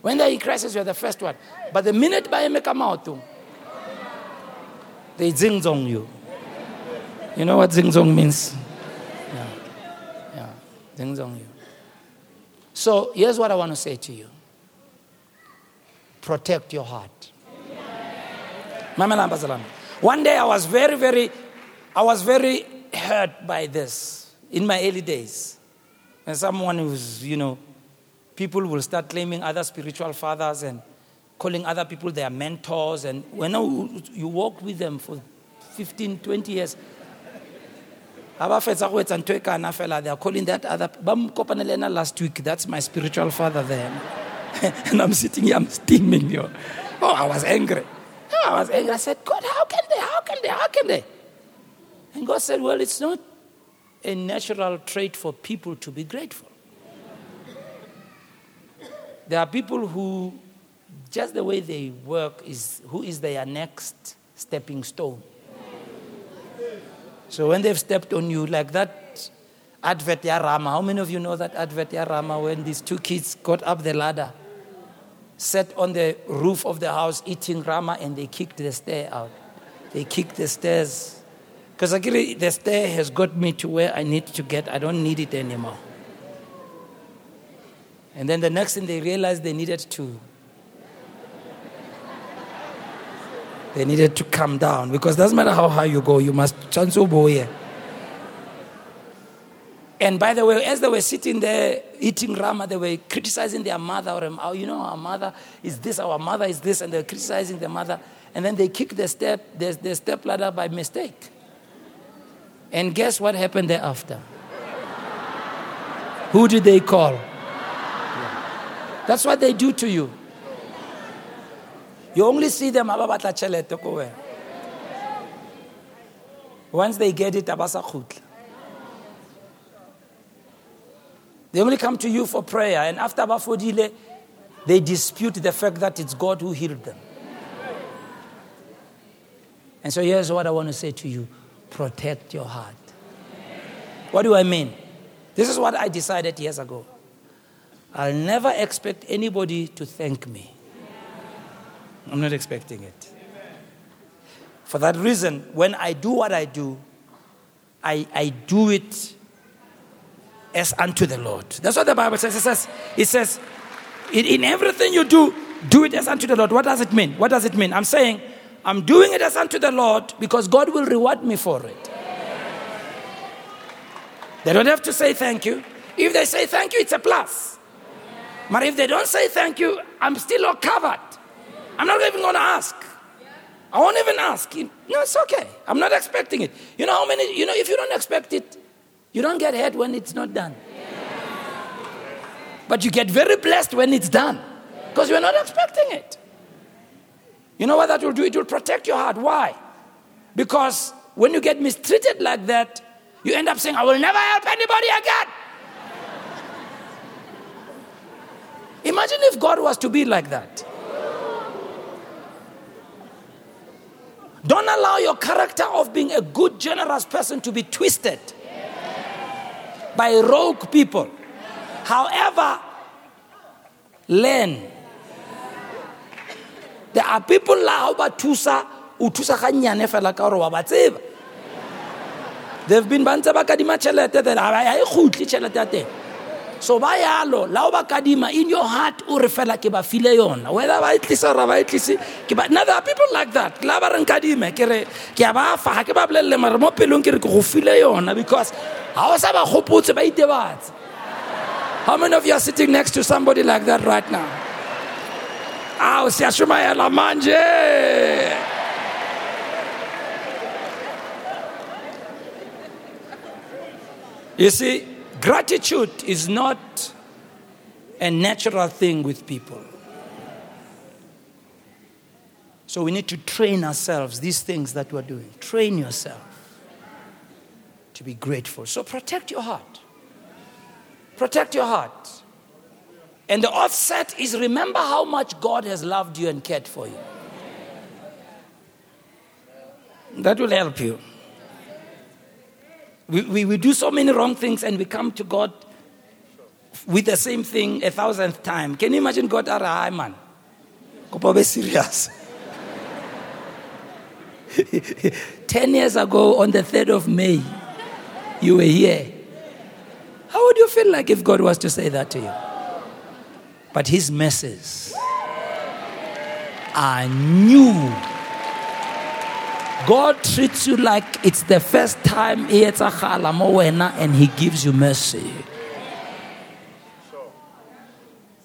When they're in crisis, you are the first one. But the minute by mouth, they zingzong you. You know what zingzong means? Zingzong you. So here's what I want to say to you protect your heart. One day I was very, very, I was very hurt by this in my early days. And someone who's, you know, people will start claiming other spiritual fathers and calling other people their mentors. And when you walk with them for 15, 20 years, they are calling that other last week that's my spiritual father there. And i'm sitting here i'm steaming you oh i was angry. Oh, i was angry. I said god how can they how can they how can they? And god said well it's not a natural trait for people to be grateful. There are people who, just the way they work, is who is their next stepping stone. So when they've stepped on you, like that advert Rama, how many of you know that advert Rama when these two kids got up the ladder, sat on the roof of the house eating Rama, and they kicked the stair out? They kicked the stairs because actually, the stair has got me to where I need to get. I don't need it anymore. And then the next thing they realized they needed to. They needed to come down because doesn't matter how high you go, you must chanso boye. And by the way, as they were sitting there eating rama, they were criticizing their mother, or oh, you know, our mother is this, our mother is this, and they're criticizing their mother. And then they kicked the step, the, the step ladder by mistake. And guess what happened thereafter? Who did they call? That's what they do to you. You only see them Once they get it, They only come to you for prayer, and after Bafodile, they dispute the fact that it's God who healed them. And so here's what I want to say to you protect your heart. What do I mean? This is what I decided years ago. I'll never expect anybody to thank me. I'm not expecting it. For that reason, when I do what I do, I, I do it as unto the Lord. That's what the Bible says. It says, it says in, in everything you do, do it as unto the Lord. What does it mean? What does it mean? I'm saying I'm doing it as unto the Lord because God will reward me for it. They don't have to say thank you. If they say thank you, it's a plus. But if they don't say thank you, I'm still not covered. I'm not even going to ask. I won't even ask. No, it's okay. I'm not expecting it. You know how many, you know, if you don't expect it, you don't get hurt when it's not done. But you get very blessed when it's done because you're not expecting it. You know what that will do? It will protect your heart. Why? Because when you get mistreated like that, you end up saying, I will never help anybody again. Imagine if God was to be like that. Don't allow your character of being a good, generous person to be twisted by rogue people. However, learn. There are people la ba thusa o thusa ga nyane fela ka wa. They've been ba ntse ba kadima tšhelete then ha e kgutle tšhelete. So ba yalo la o ba kadima in your heart o re fela ke ba file yona whether ba ra ba itlise ke ba now there are people like that la ba reng kadime ke re ke a ba fa ga ke ba bolelle mare mo pelong ke re ke go file yona because o sa ba gopotse ba itebatse how many of you are sitting next to somebody like that right now? Aw, siyashumayela manje. You see, gratitude is not a natural thing with people. So we need to train ourselves, these things that we're doing. Train yourself to be grateful. So protect your heart. Protect your heart. And the offset is remember how much God has loved you and cared for you. That will help you. We, we, we do so many wrong things and we come to God with the same thing a thousandth time. Can you imagine God are a man? Be serious. Ten years ago, on the 3rd of May, you were here. How would you feel like if God was to say that to you? But his messes are new. God treats you like it's the first time and he gives you mercy.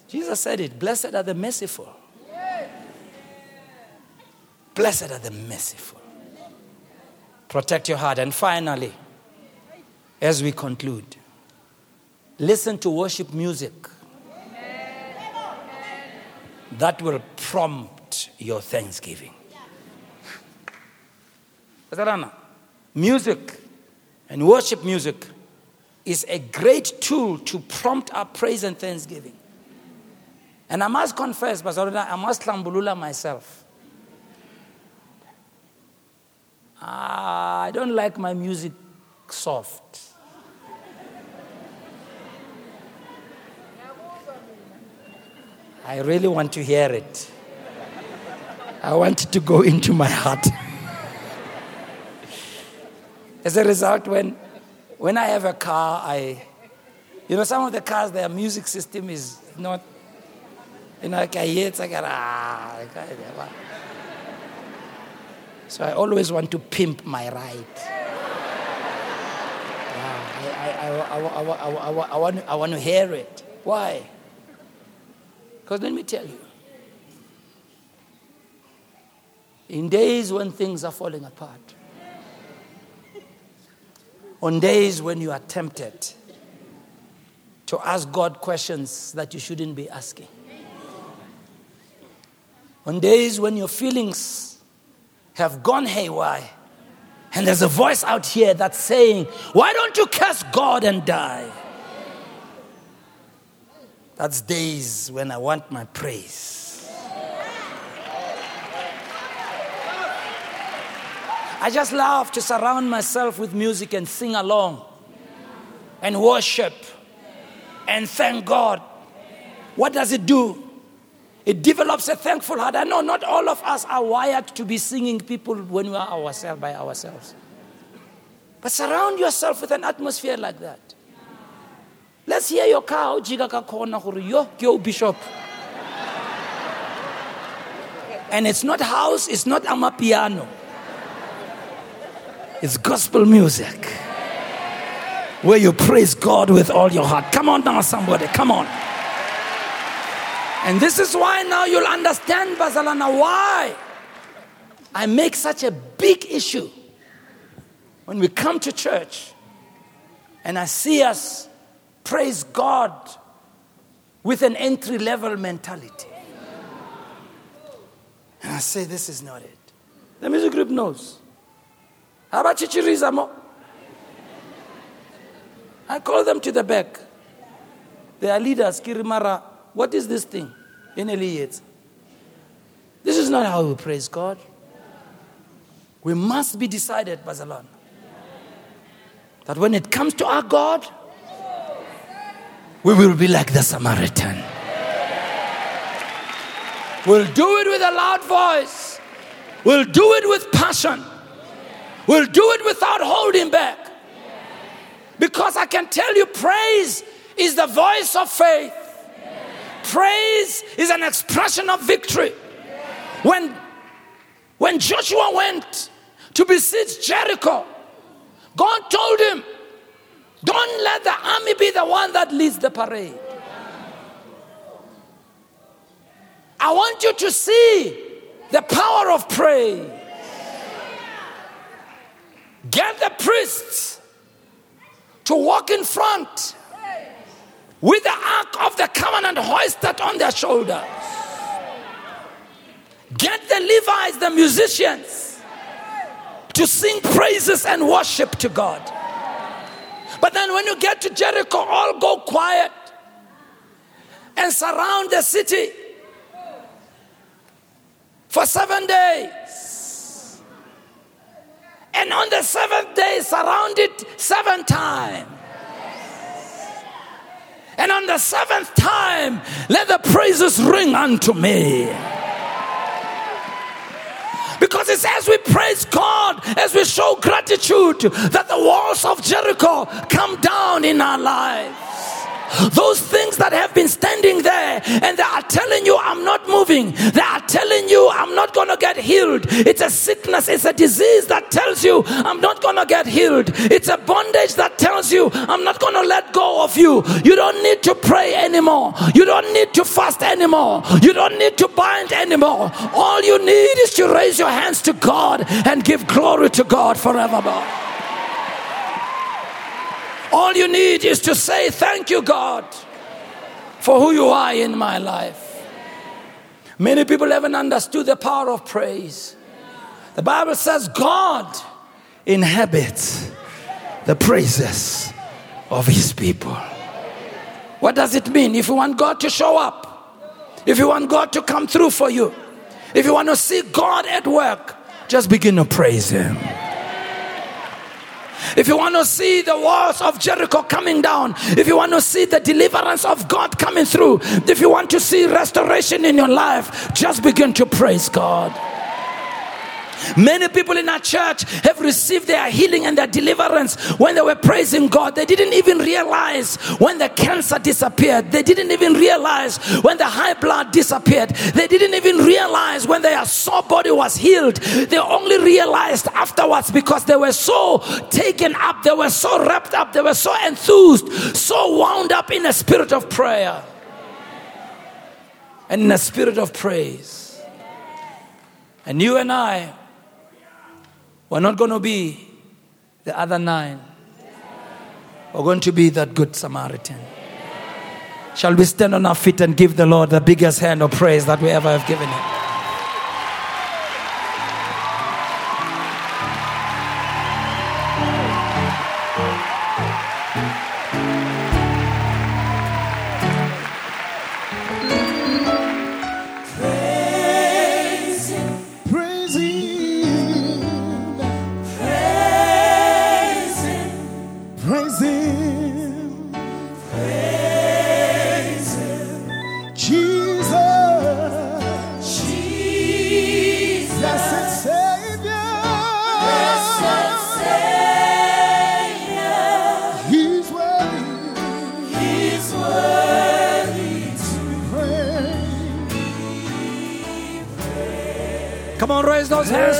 Jesus said it Blessed are the merciful. Blessed are the merciful. Protect your heart. And finally, as we conclude, Listen to worship music that will prompt your thanksgiving. Music and worship music is a great tool to prompt our praise and thanksgiving. And I must confess, Pastor, I must lambulula myself. Ah, I don't like my music soft. I really want to hear it. I want it to go into my heart. As a result, when, when I have a car, I, you know, some of the cars, their music system is not, you know, like I hear it's like, ah, so I always want to pimp my ride. I want to hear it. Why? Because let me tell you. In days when things are falling apart, on days when you are tempted to ask God questions that you shouldn't be asking, on days when your feelings have gone haywire, and there's a voice out here that's saying, Why don't you curse God and die? That's days when I want my praise. I just love to surround myself with music and sing along and worship and thank God. What does it do? It develops a thankful heart. I know not all of us are wired to be singing people when we are ourselves by ourselves. But surround yourself with an atmosphere like that. Let's hear your car o ka khona gore yo bishop. And it's not house, it's not amapiano. It's gospel music. Where you praise God with all your heart. Come on now, somebody, come on. And this is why now you'll understand, Bazalana, why I make such a big issue when we come to church and I see us praise God with an entry level mentality. And I say, This is not it. The music group knows. How about Chichirizamo? I call them to the back. They are leaders, Kirimara. What is this thing? In This is not how we praise God. We must be decided, Bazalon, that when it comes to our God, we will be like the Samaritan. We'll do it with a loud voice. We'll do it with passion. We'll do it without holding back. Because I can tell you, praise is the voice of faith. Praise is an expression of victory. When, when Joshua went to besiege Jericho, God told him, Don't let the army be the one that leads the parade. I want you to see the power of praise. Get the priests to walk in front with the ark of the covenant hoisted on their shoulders. Get the Levites, the musicians, to sing praises and worship to God. But then when you get to Jericho, all go quiet and surround the city for seven days. And on the seventh day, surround it seven times. And on the seventh time, let the praises ring unto me. Because it's as we praise God, as we show gratitude, that the walls of Jericho come down in our lives. Those things that have been standing there and they are telling you, I'm not moving. They are telling you, I'm not going to get healed. It's a sickness, it's a disease that tells you, I'm not going to get healed. It's a bondage that tells you, I'm not going to let go of you. You don't need to pray anymore. You don't need to fast anymore. You don't need to bind anymore. All you need is to raise your hands to God and give glory to God forevermore. All you need is to say, Thank you, God, for who you are in my life. Many people haven't understood the power of praise. The Bible says, God inhabits the praises of his people. What does it mean? If you want God to show up, if you want God to come through for you, if you want to see God at work, just begin to praise him. If you want to see the walls of Jericho coming down, if you want to see the deliverance of God coming through, if you want to see restoration in your life, just begin to praise God. Many people in our church have received their healing and their deliverance when they were praising God. They didn't even realize when the cancer disappeared. They didn't even realize when the high blood disappeared. They didn't even realize when their sore body was healed. They only realized afterwards because they were so taken up, they were so wrapped up, they were so enthused, so wound up in a spirit of prayer and in a spirit of praise. And you and I, we're not going to be the other nine. We're going to be that good Samaritan. Shall we stand on our feet and give the Lord the biggest hand of praise that we ever have given him?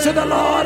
to the Lord.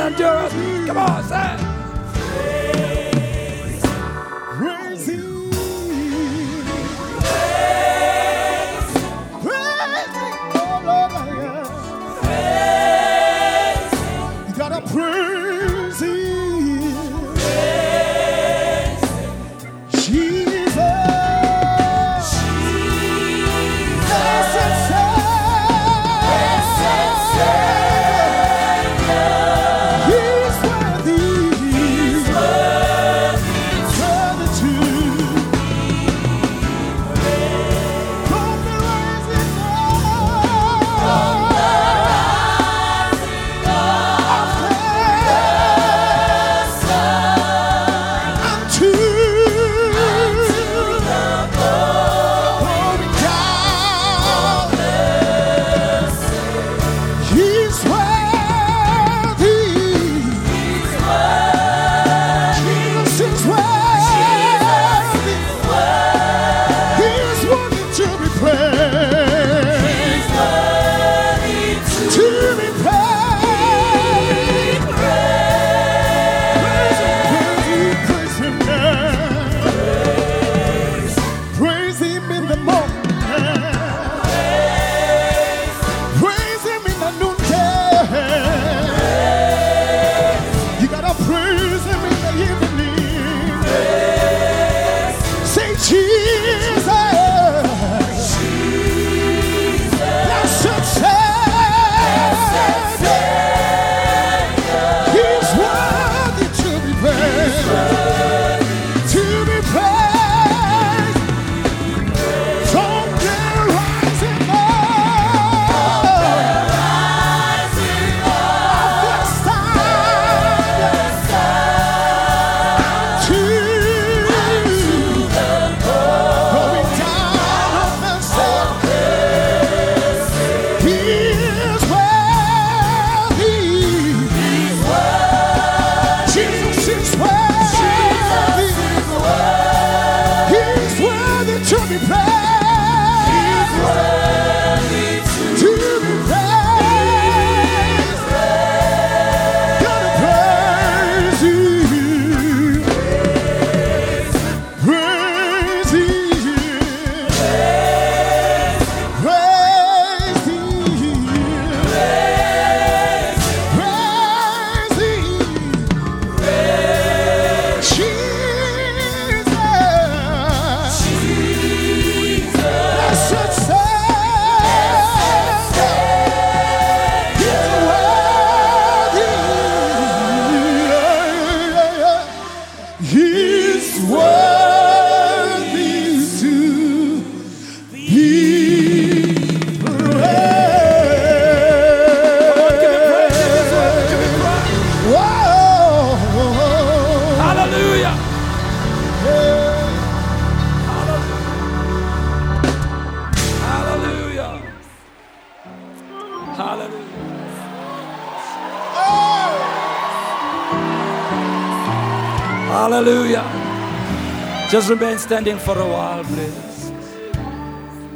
Just remain standing for a while, please.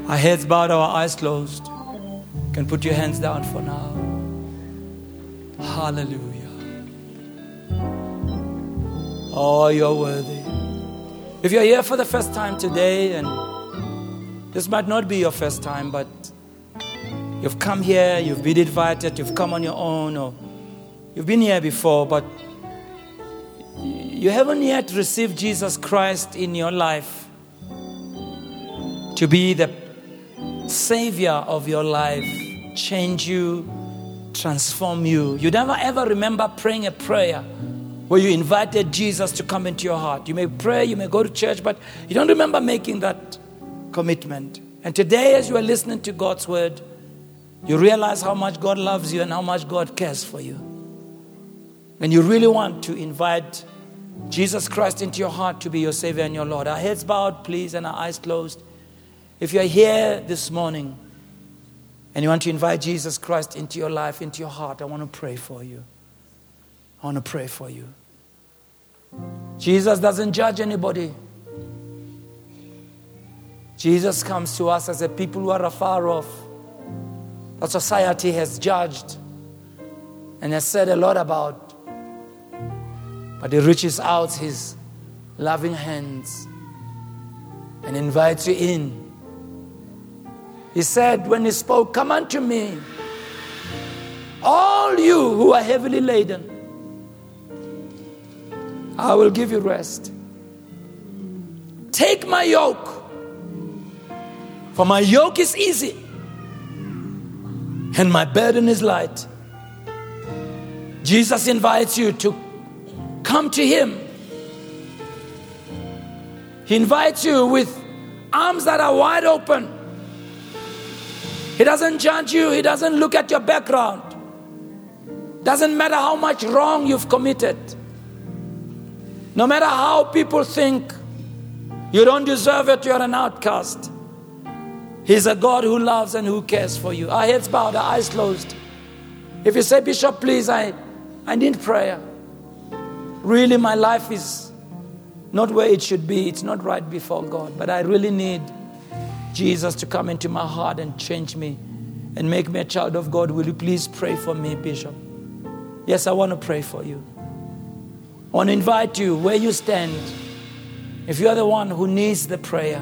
Our heads bowed, our eyes closed. You can put your hands down for now. Hallelujah. Oh, you're worthy. If you're here for the first time today, and this might not be your first time, but you've come here, you've been invited, you've come on your own, or you've been here before, but you haven't yet received Jesus Christ in your life to be the Savior of your life, change you, transform you. You never ever remember praying a prayer where you invited Jesus to come into your heart. You may pray, you may go to church, but you don't remember making that commitment. And today, as you are listening to God's word, you realize how much God loves you and how much God cares for you. And you really want to invite Jesus Christ into your heart to be your Savior and your Lord. Our heads bowed, please, and our eyes closed. If you're here this morning and you want to invite Jesus Christ into your life, into your heart, I want to pray for you. I want to pray for you. Jesus doesn't judge anybody. Jesus comes to us as a people who are afar off. That society has judged and has said a lot about. But He reaches out His loving hands and invites you in. He said when He spoke, Come unto me, all you who are heavily laden. I will give you rest. Take my yoke, for my yoke is easy and my burden is light. Jesus invites you to come to Him. He invites you with arms that are wide open. He doesn't judge you, He doesn't look at your background. Doesn't matter how much wrong you've committed. No matter how people think you don't deserve it, you're an outcast. He's a God who loves and who cares for you. Our heads bowed, our eyes closed. If you say, Bishop, please, I, I need prayer. Really, my life is not where it should be. It's not right before God. But I really need Jesus to come into my heart and change me and make me a child of God. Will you please pray for me, Bishop? Yes, I want to pray for you. I want to invite you where you stand. If you are the one who needs the prayer,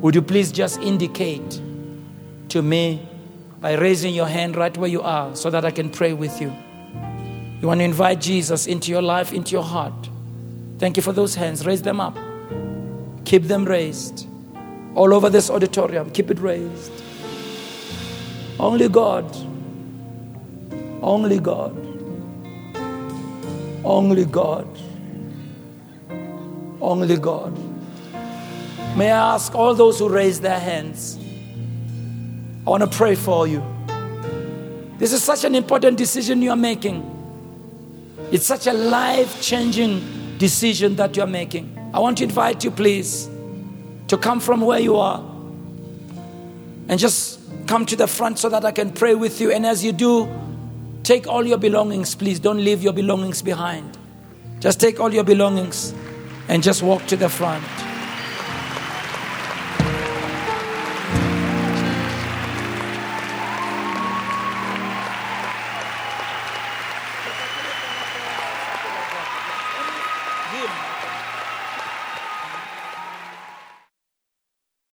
would you please just indicate to me by raising your hand right where you are so that I can pray with you? You want to invite Jesus into your life, into your heart. Thank you for those hands. Raise them up. Keep them raised. All over this auditorium, keep it raised. Only God. Only God. Only God. Only God. May I ask all those who raise their hands? I want to pray for you. This is such an important decision you are making. It's such a life changing decision that you're making. I want to invite you, please, to come from where you are and just come to the front so that I can pray with you. And as you do, Take all your belongings, please. Don't leave your belongings behind. Just take all your belongings and just walk to the front.